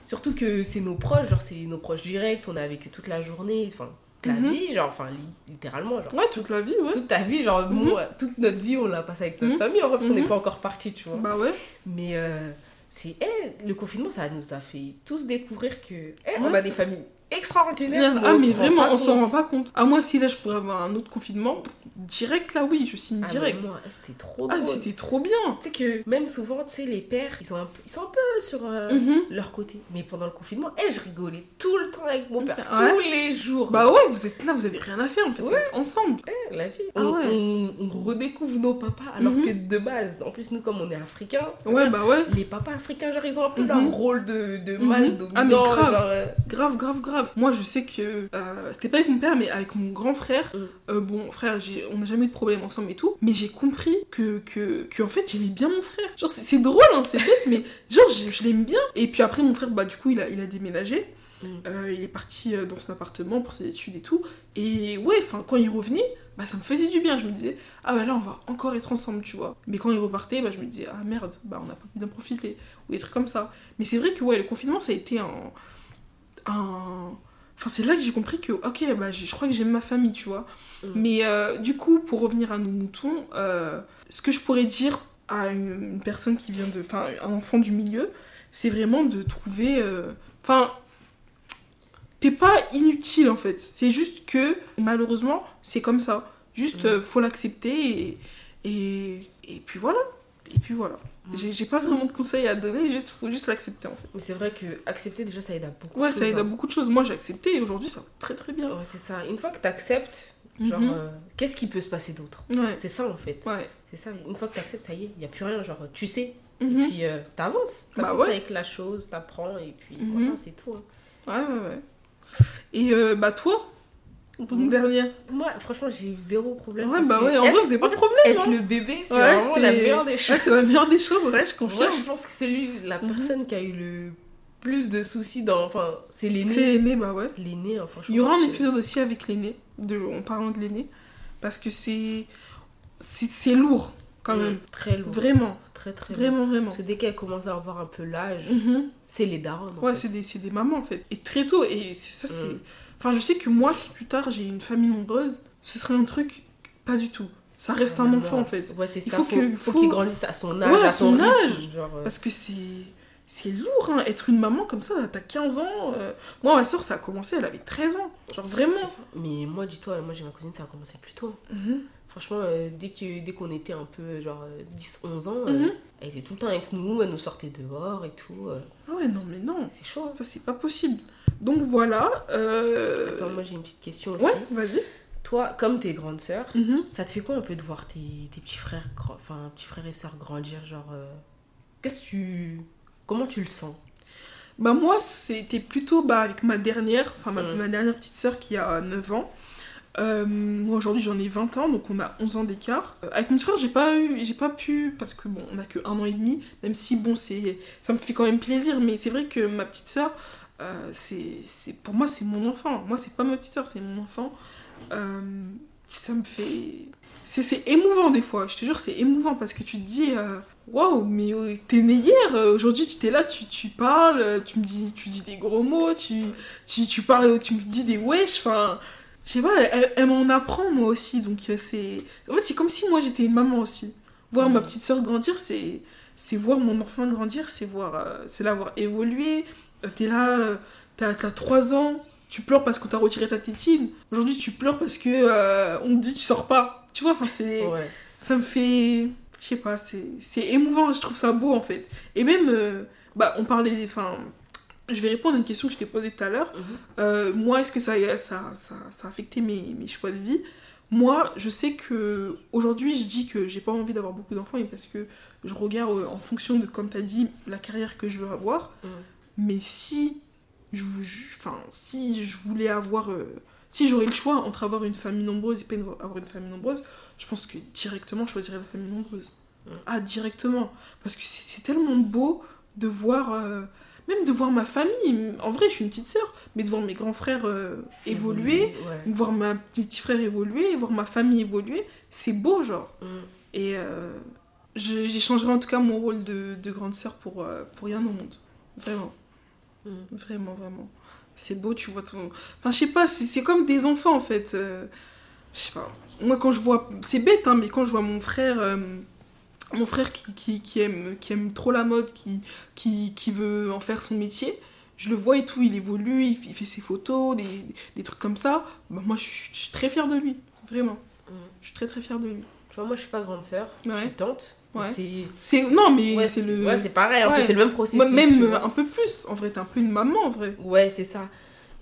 S3: surtout que c'est nos proches, genre c'est nos proches directs, on est avec eux toute la journée, enfin toute la
S1: Mhm.
S3: vie, genre, enfin li- littéralement, genre.
S1: Ouais, toute la vie, ouais.
S3: Toute ta vie, genre,
S1: Mhm.
S3: moi, toute notre vie, on l'a passé avec notre
S1: Mhm.
S3: famille, en vrai, parce qu'on n'est pas encore parti, tu vois.
S1: Bah ouais.
S3: Mais euh, c'est, eh, le confinement, ça nous a fait tous découvrir que, eh, on a des familles extraordinaires.
S1: ah, mais vraiment, on s'en rend pas compte. Ah, moi, si là je pourrais avoir un autre confinement, direct là, oui, je signe
S3: Ah, mais
S1: direct.
S3: moi, c'était trop
S1: Ah, c'était trop bien.
S3: Tu sais que même souvent, tu sais, les pères, ils sont un peu, ils sont un peu sur euh,
S1: Mhm.
S3: leur côté. Mais pendant le confinement, eh, je rigolais tout le temps avec mon père,
S1: Ouais.
S3: tous les jours.
S1: Bah ouais, vous êtes là, vous avez rien à faire en fait, vous êtes ensemble.
S3: Eh, la vie.
S1: Ah
S3: on,
S1: ouais.
S3: on- on redécouvre nos papas, alors
S1: Mhm.
S3: que de base, en plus, nous, comme on est africains,
S1: Ouais, bah ouais.
S3: les papas africains, genre, ils ont un peu
S1: Mhm.
S3: leur rôle de, de
S1: Mhm.
S3: mâle dominant.
S1: Ah, mais grave.
S3: genre, euh,
S1: Grave, grave, grave. Moi, je sais que euh, c'était pas avec mon père, mais avec mon grand frère.
S3: Mm.
S1: Bon, frère, j'ai- on n'a jamais eu de problème ensemble et tout. Mais j'ai compris que, que, que en fait, j'aimais bien mon frère. Genre, c'est c'est drôle, hein, c'est bête, mais genre, je, je l'aime bien. Et puis après, mon frère, bah, du coup, il a, il a déménagé.
S3: Mm.
S1: Euh, il est parti euh, dans son appartement pour ses études et tout. Et ouais, enfin, quand il revenait, bah, ça me faisait du bien. Je me disais, ah bah là, on va encore être ensemble, tu vois. Mais quand il repartait, bah, je me disais, ah merde, bah, on n'a pas pu d'en profiter. Ou des trucs comme ça. Mais c'est vrai que, ouais, le confinement, ça a été un. un... Enfin, c'est là que j'ai compris que, ok, bah, je crois que j'aime ma famille, tu vois.
S3: Mm.
S1: Mais euh, du coup, pour revenir à nos moutons, euh, ce que je pourrais dire à une, une personne qui vient de. Enfin, un enfant du milieu, c'est vraiment de trouver. euh, Enfin. T'es pas inutile en fait. C'est juste que, malheureusement, c'est comme ça. Juste,
S3: Mm.
S1: faut l'accepter et, et. Et puis voilà. Et puis voilà.
S3: Mm.
S1: J'ai pas vraiment de conseils à donner, juste, faut juste l'accepter en fait.
S3: Mais c'est vrai que accepter déjà ça aide à beaucoup
S1: Ouais,
S3: de
S1: ça
S3: choses,
S1: aide à
S3: hein.
S1: beaucoup de choses. Moi, j'ai accepté et aujourd'hui, ça va très très bien.
S3: Ouais, c'est ça. Une fois que t'acceptes, genre,
S1: Mhm.
S3: euh, qu'est-ce qui peut se passer d'autre?
S1: Ouais.
S3: C'est ça en fait.
S1: Ouais.
S3: C'est ça. Une fois que t'acceptes, ça y est, il y a plus rien. Genre, tu sais.
S1: Mhm.
S3: Et puis euh, t'avances.
S1: Bah
S3: T'avances
S1: ouais.
S3: avec la chose, t'apprends et puis
S1: Mhm.
S3: voilà, c'est tout. hein.
S1: Ouais, ouais, ouais. Et euh, bah, toi, ton
S3: Mhm.
S1: dernière.
S3: Moi, franchement, j'ai eu zéro problème.
S1: Ouais, bah ouais, en vrai, vous avez pas de problème.
S3: Être
S1: hein.
S3: le bébé, c'est
S1: Ouais,
S3: vraiment la meilleure des
S1: Ouais,
S3: choses.
S1: c'est la meilleure des choses, ouais, je
S3: Ouais,
S1: confirme.
S3: je pense que c'est lui, la
S1: Mhm.
S3: personne qui a eu le plus de soucis dans. Enfin, c'est l'aîné.
S1: C'est l'aîné, bah ouais.
S3: L'aîné, hein, franchement.
S1: Il y aura un épisode aussi avec l'aîné, de... en parlant de l'aîné, parce que c'est. C'est lourd, quand
S3: Mm,
S1: même.
S3: Très lourd.
S1: Vraiment,
S3: Très, très lourd.
S1: vraiment, vraiment.
S3: Parce que dès qu'elle commence à avoir un peu l'âge,
S1: Mhm.
S3: c'est les darons.
S1: Ouais, c'est des, des mamans en fait. Et très tôt, et ça, c'est.
S3: Mm.
S1: Enfin, je sais que moi, si plus tard j'ai une famille nombreuse, ce serait un truc. Pas du tout. Ça reste un enfant en fait.
S3: Ouais, c'est
S1: Il
S3: ça.
S1: faut
S3: faut
S1: que-
S3: faut qu'il grandisse à son âge,
S1: Ouais,
S3: à son, rythme. Genre, euh,
S1: Parce que c'est. C'est lourd, hein. Être une maman comme ça, t'as 15 ans. euh, Moi, ma soeur, ça a commencé, elle avait 13 ans. Genre vraiment.
S3: Mais moi, dis-toi, moi j'ai ma cousine, ça a commencé plus tôt.
S1: Mhm.
S3: Franchement, euh, dès que dès qu'on était un peu genre 10-11 ans, euh,
S1: Mhm.
S3: elle était tout le temps avec nous, elle nous sortait dehors et tout.
S1: Ah ouais, non, mais non.
S3: c'est chaud. hein.
S1: Ça, c'est pas possible. Donc voilà. euh,
S3: Attends, moi j'ai une petite question aussi.
S1: Ouais, vas-y.
S3: Toi, comme t'es grande sœur,
S1: Mhm.
S3: ça te fait quoi un peu de voir tes, tes petits frères, enfin petits frères et sœurs grandir, genre euh, qu'est-ce que tu, comment tu le sens?
S1: Bah moi, c'était plutôt bah, avec ma dernière, enfin ma,
S3: Mhm.
S1: ma dernière petite sœur qui a 9 ans. Euh, moi aujourd'hui j'en ai 20 ans, donc on a 11 ans d'écart. Euh, avec mon frère, j'ai pas eu, j'ai pas pu, parce que bon, on a que un an et demi, même si bon, c'est, ça me fait quand même plaisir, mais c'est vrai que ma petite soeur, euh, c'est, c'est, pour moi c'est mon enfant. Moi c'est pas ma petite soeur, c'est mon enfant. Euh, ça me fait. C'est, c'est émouvant des fois, je te jure, c'est émouvant parce que tu te dis, euh, waouh, mais euh, t'es né hier, aujourd'hui tu t'es là, tu, tu parles, tu me dis, tu dis des gros mots, tu, tu, tu parles, tu me dis des wesh, enfin, je sais pas, elle, elle m'en apprend moi aussi, donc c'est. En fait, c'est comme si moi j'étais une maman aussi. Voir ma petite soeur grandir, c'est, c'est voir mon enfant grandir, c'est voir, euh, c'est l'avoir évolué. Euh, t'es là, euh, t'as, t'as 3 ans, tu pleures parce qu'on t'a retiré ta tétine. Aujourd'hui, tu pleures parce que euh, on te dit tu sors pas. Tu vois, enfin, c'est
S3: Ouais.
S1: ça me fait je sais pas c'est émouvant je trouve ça beau en fait et même euh, bah on parlait enfin je vais répondre à une question que je t'ai posée tout à l'heure
S3: Mhm.
S1: Euh, moi est-ce que ça, ça, ça, ça a affecté mes, mes choix de vie? Moi je sais que aujourd'hui je dis que j'ai pas envie d'avoir beaucoup d'enfants et parce que je regarde euh, en fonction de comme t'as dit la carrière que je veux avoir
S3: Mhm.
S1: Mais si je, enfin si je voulais avoir euh, si j'aurais le choix entre avoir une famille nombreuse et pas avoir une famille nombreuse, je pense que directement je choisirais la famille nombreuse. Ah, directement. Parce que c'est tellement beau de voir, euh, même de voir ma famille. En vrai, je suis une petite sœur, mais de voir mes grands frères euh, évoluer,
S3: Ouais.
S1: voir ma mes petits frères évoluer, voir ma famille évoluer, c'est beau, genre.
S3: Mm.
S1: Et euh, j'échangerai en tout cas mon rôle de, de grande sœur pour, pour rien au monde. Vraiment.
S3: Mm.
S1: Vraiment, vraiment. C'est beau, tu vois ton. Enfin, je sais pas, c'est comme des enfants en fait. Euh, je sais pas. Moi, quand je vois. C'est bête, hein, mais quand je vois mon frère. euh, Mon frère qui, qui, qui aime, qui aime trop la mode, qui, qui, qui veut en faire son métier, je le vois et tout, il évolue, il, fait- il fait ses photos, des, des trucs comme ça. Bah, moi, je suis, je suis très fière de lui, vraiment.
S3: Mm.
S1: Je suis très très fière de lui.
S3: Tu vois, moi je suis pas grande sœur, je
S1: Ouais.
S3: suis tante.
S1: Ouais.
S3: C'est
S1: non, mais
S3: ouais,
S1: c'est le.
S3: ouais, c'est pareil, en fait, c'est le même processus.
S1: Même euh, un peu plus. En vrai, t'es un peu une maman en vrai.
S3: Ouais, c'est ça.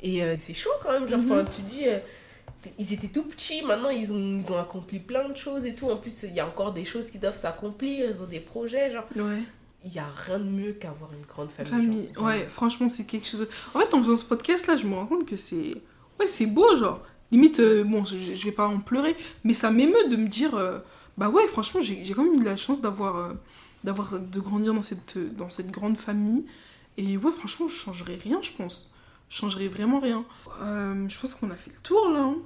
S3: Et euh, c'est chaud quand même, genre, enfin, tu dis, euh, ils étaient tout petits, maintenant ils ont, ils ont accompli plein de choses et tout. En plus, il y a encore des choses qui doivent s'accomplir, ils ont des projets, genre,
S1: Ouais.
S3: il y a rien de mieux qu'avoir une grande famille.
S1: Famille,
S3: genre,
S1: ouais, franchement, c'est quelque chose. En fait, en faisant ce podcast là, je me rends compte que c'est. Ouais, c'est beau, genre. Limite, euh, bon, je, je vais pas en pleurer, mais ça m'émeut de me dire. Bah ouais, franchement, j'ai quand même eu de la chance d'avoir. euh, d'avoir de grandir dans cette, dans cette grande famille. Et ouais, franchement, je changerais rien, je pense. Je changerais vraiment rien. Euh, je pense qu'on a fait le tour là. hein.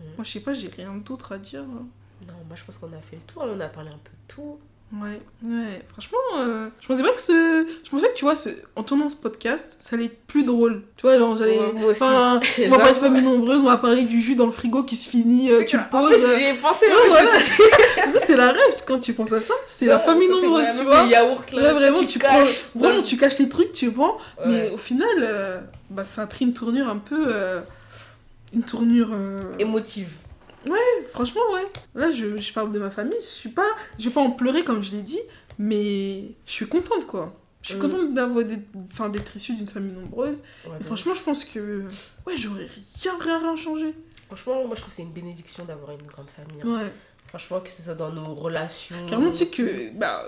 S3: Mhm.
S1: Moi, je sais pas, j'ai rien d'autre à dire. hein.
S3: Non, moi je pense qu'on a fait le tour, on a parlé un peu de tout.
S1: Ouais, ouais. Franchement, euh, je pensais pas que ce. Je pensais que, tu vois, ce... en tournant ce podcast, ça allait être plus drôle. Tu vois, genre, j'allais.
S3: Ouais, moi aussi.
S1: Enfin, on *laughs* va parler de famille nombreuse, on va parler du jus dans le frigo qui se finit, euh, tu le poses.
S3: fait,
S1: euh,
S3: J'y ai pensé,
S1: Ouais,
S3: moi, je
S1: voilà. *laughs* c'est la rêve quand tu penses à ça. C'est la
S3: Ouais,
S1: famille nombreuse, tu vois.
S3: Les yaourts là,
S1: Là, vraiment, tu, prends.
S3: caches.
S1: Vraiment, tu caches tes trucs, tu prends. Mais
S3: Ouais.
S1: au final, euh, bah, ça a pris une tournure un peu. Une tournure. euh,
S3: Émotive.
S1: Franchement, ouais. Là, je, je parle de ma famille. Je suis pas, je vais pas en pleurer comme je l'ai dit, mais je suis contente, quoi. Je suis
S3: Mm.
S1: contente d'avoir, d'être, enfin, d'être issue d'une famille nombreuse.
S3: Ouais,
S1: Et franchement, je pense que, ouais, j'aurais rien, rien, rien changé.
S3: franchement, moi je trouve que c'est une bénédiction d'avoir une grande famille. hein.
S1: Ouais.
S3: Franchement, que ce soit dans nos relations.
S1: Carrément, tu sais que, bah,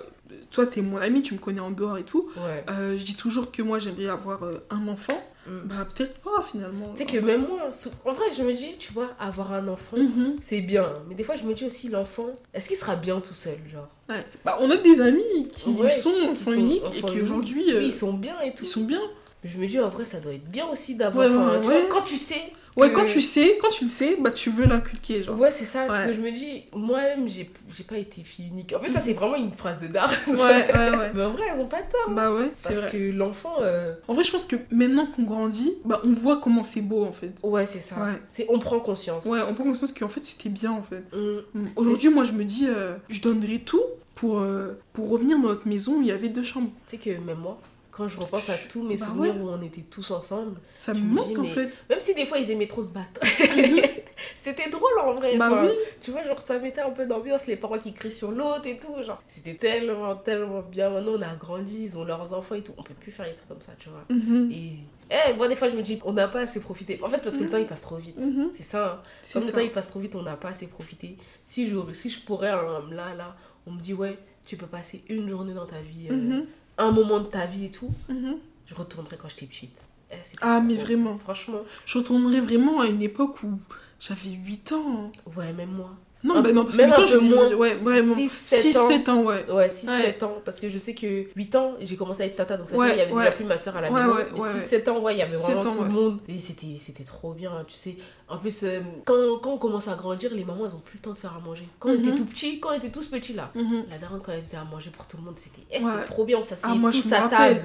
S1: toi, t'es mon ami, tu me connais en dehors et tout.
S3: Ouais.
S1: Euh, je dis toujours que moi, j'aimerais avoir euh, un enfant.
S3: Mm.
S1: Bah, peut-être pas, finalement.
S3: Tu sais que même moi, en vrai, je me dis, tu vois, avoir un enfant,
S1: Mhm.
S3: c'est bien. Mais des fois, je me dis aussi, l'enfant, est-ce qu'il sera bien tout seul, genre?
S1: Ouais. Bah, on a des amis qui
S3: Ouais,
S1: sont
S3: qui sont
S1: uniques
S3: enfants
S1: et qui aujourd'hui,
S3: Oui,
S1: euh,
S3: ils sont bien et tout.
S1: ils sont bien.
S3: Je me dis, en vrai, ça doit être bien aussi d'avoir. Enfin, quand tu sais.
S1: Ouais, quand tu sais, quand tu le sais, bah, tu veux l'inculquer, genre.
S3: Ouais, c'est ça. Parce que je me dis, moi-même, j'ai j'ai pas été fille unique. En plus, ça, c'est vraiment une phrase de dard.
S1: Ouais, ouais, ouais. *laughs*
S3: Mais en vrai, elles ont pas tort.
S1: Bah ouais, c'est
S3: Parce
S1: vrai.
S3: que l'enfant. euh,
S1: En vrai, je pense que maintenant qu'on grandit, bah on voit comment c'est beau en fait.
S3: Ouais, c'est ça.
S1: Ouais.
S3: C'est On prend conscience.
S1: Ouais, on prend conscience qu'en fait c'était bien en fait.
S3: Mm.
S1: Mm. Aujourd'hui, moi je me dis, euh, je donnerais tout pour, euh, pour revenir dans notre maison où il y avait deux chambres.
S3: Tu sais que même moi, quand je
S1: Parce
S3: repense à tous mes
S1: bah
S3: souvenirs
S1: ouais.
S3: où on était tous ensemble,
S1: Ça me manque en
S3: mais-
S1: fait.
S3: même si des fois ils aimaient trop se battre, *laughs* c'était drôle en vrai.
S1: bah oui.
S3: Tu vois, genre ça mettait un peu d'ambiance, les parents qui crient sur l'autre et tout. Genre, c'était tellement, tellement bien. Maintenant on a grandi, ils ont leurs enfants et tout. On peut plus faire des trucs comme ça, tu vois.
S1: Mhm.
S3: Et eh, moi des fois je me dis, on n'a pas assez profité. En fait, parce que le temps il passe trop vite.
S1: Mhm.
S3: C'est ça. hein. Comme le temps il passe trop vite, on n'a pas assez profité. Si je, si je pourrais, hein, là, là, on me dit, ouais, tu peux passer une journée dans ta vie, euh,
S1: Mhm.
S3: Un moment de ta vie et tout,
S1: Mhm.
S3: je retournerai quand j'étais petite. Eh,
S1: Ah, mais vraiment.
S3: Franchement.
S1: Je retournerais vraiment à une époque où j'avais 8 ans.
S3: Ouais, même moi.
S1: Non,
S3: Un-
S1: bah non, parce
S3: même
S1: que 8
S3: un
S1: ans, j'ai
S3: moins.
S1: Ouais, vraiment.
S3: Six, sept
S1: 6,
S3: ans.
S1: 7 ans, ouais.
S3: Ouais, 6-7
S1: Ouais.
S3: ans. Parce que je sais que 8 ans, j'ai commencé à être tata. Donc ça
S1: Ouais,
S3: il y avait
S1: ouais.
S3: déjà plus ma soeur à la
S1: Ouais,
S3: maison.
S1: ouais,
S3: Mais
S1: ouais,
S3: 6-7 ans, ouais, il y avait
S1: 7
S3: vraiment
S1: ans,
S3: tout
S1: ouais.
S3: le monde. Et c'était trop bien, tu sais. En plus, euh, quand, quand on commence à grandir, les mamans, elles ont plus le temps de faire à manger. Quand on
S1: Mhm.
S3: était tout petit, quand on était tous petits là.
S1: Mhm.
S3: La daronne, quand elle faisait à manger pour tout le monde, c'était eh,
S1: Ouais.
S3: trop bien. On s'asseyait
S1: Ah,
S3: tous à table.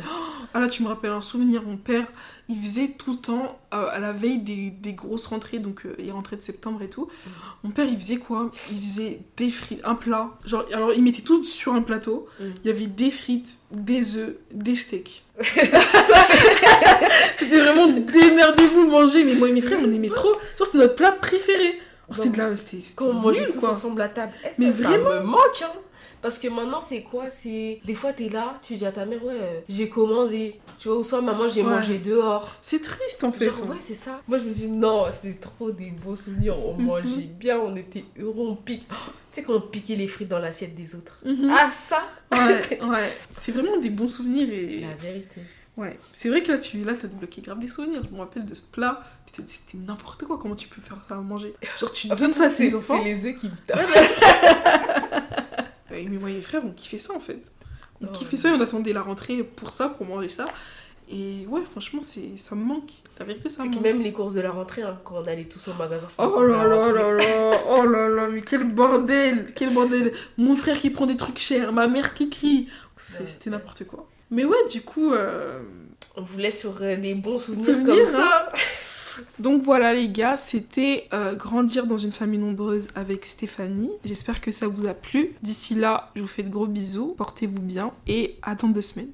S1: Ah là, tu me rappelles un souvenir. Mon père, il faisait tout le temps, euh, à la veille des, des grosses rentrées, donc euh, les rentrées de septembre et tout.
S3: Mm.
S1: Mon père, il faisait quoi? Il faisait des frites, un plat. Genre, alors, il mettait tout sur un plateau.
S3: Mm.
S1: Il y avait des frites, des œufs, des steaks. *laughs* *laughs* C'était vraiment démerdez-vous, mangez. Mais moi et mes frères, on aimait trop. Genre, c'était notre plat préféré. Oh, c'était de la.
S3: Quand on mangeait tous ensemble à table? Eh,
S1: Mais
S3: ça
S1: vraiment.
S3: me manque, hein. Parce que maintenant, c'est quoi? C'est des fois, t'es là, tu dis à ta mère, ouais, euh, j'ai commandé. Tu vois, ou soit maman, j'ai
S1: Ouais.
S3: mangé dehors.
S1: C'est triste, en fait.
S3: Genre, ouais, c'est ça. Moi, je me dis, non, c'était trop des beaux souvenirs. On
S1: Mhm.
S3: mangeait bien, on était heureux, on pique. Oh, tu sais, quand on piquait les frites dans l'assiette des autres.
S1: Mhm.
S3: Ah, ça
S1: Ouais, *laughs* ouais. C'est vraiment des bons souvenirs et.
S3: La vérité.
S1: Ouais, c'est vrai que là, tu là, t'as débloqué grave des souvenirs. Je me rappelle de ce plat. C'était c'était n'importe quoi. Comment tu peux faire ça à manger? Genre, tu donnes ça à
S3: c'est
S1: tes enfants?
S3: c'est les œufs qui me tapent.
S1: Ouais, mais moi *laughs* et mes frères, on kiffait ça en fait. On
S3: Oh,
S1: kiffait ça et on attendait la rentrée pour ça, pour manger ça. Et ouais, franchement, c'est ça me manque. La vérité, ça
S3: C'est
S1: me
S3: que
S1: manque.
S3: même les courses de la rentrée, hein, quand on allait tous au magasin.
S1: Oh là là là là, oh là là, mais quel bordel, quel bordel. Mon frère qui prend des trucs chers, ma mère qui crie. C'est-. C'était n'importe quoi. Mais ouais, du coup, euh,
S3: On vous laisse sur euh, des bons souvenirs,
S1: Souvenirs,
S3: comme ça. *laughs*
S1: Donc voilà les gars, c'était euh, Grandir dans une famille nombreuse avec Stéphanie. J'espère que ça vous a plu. D'ici là, je vous fais de gros bisous, portez-vous bien et à dans deux semaines.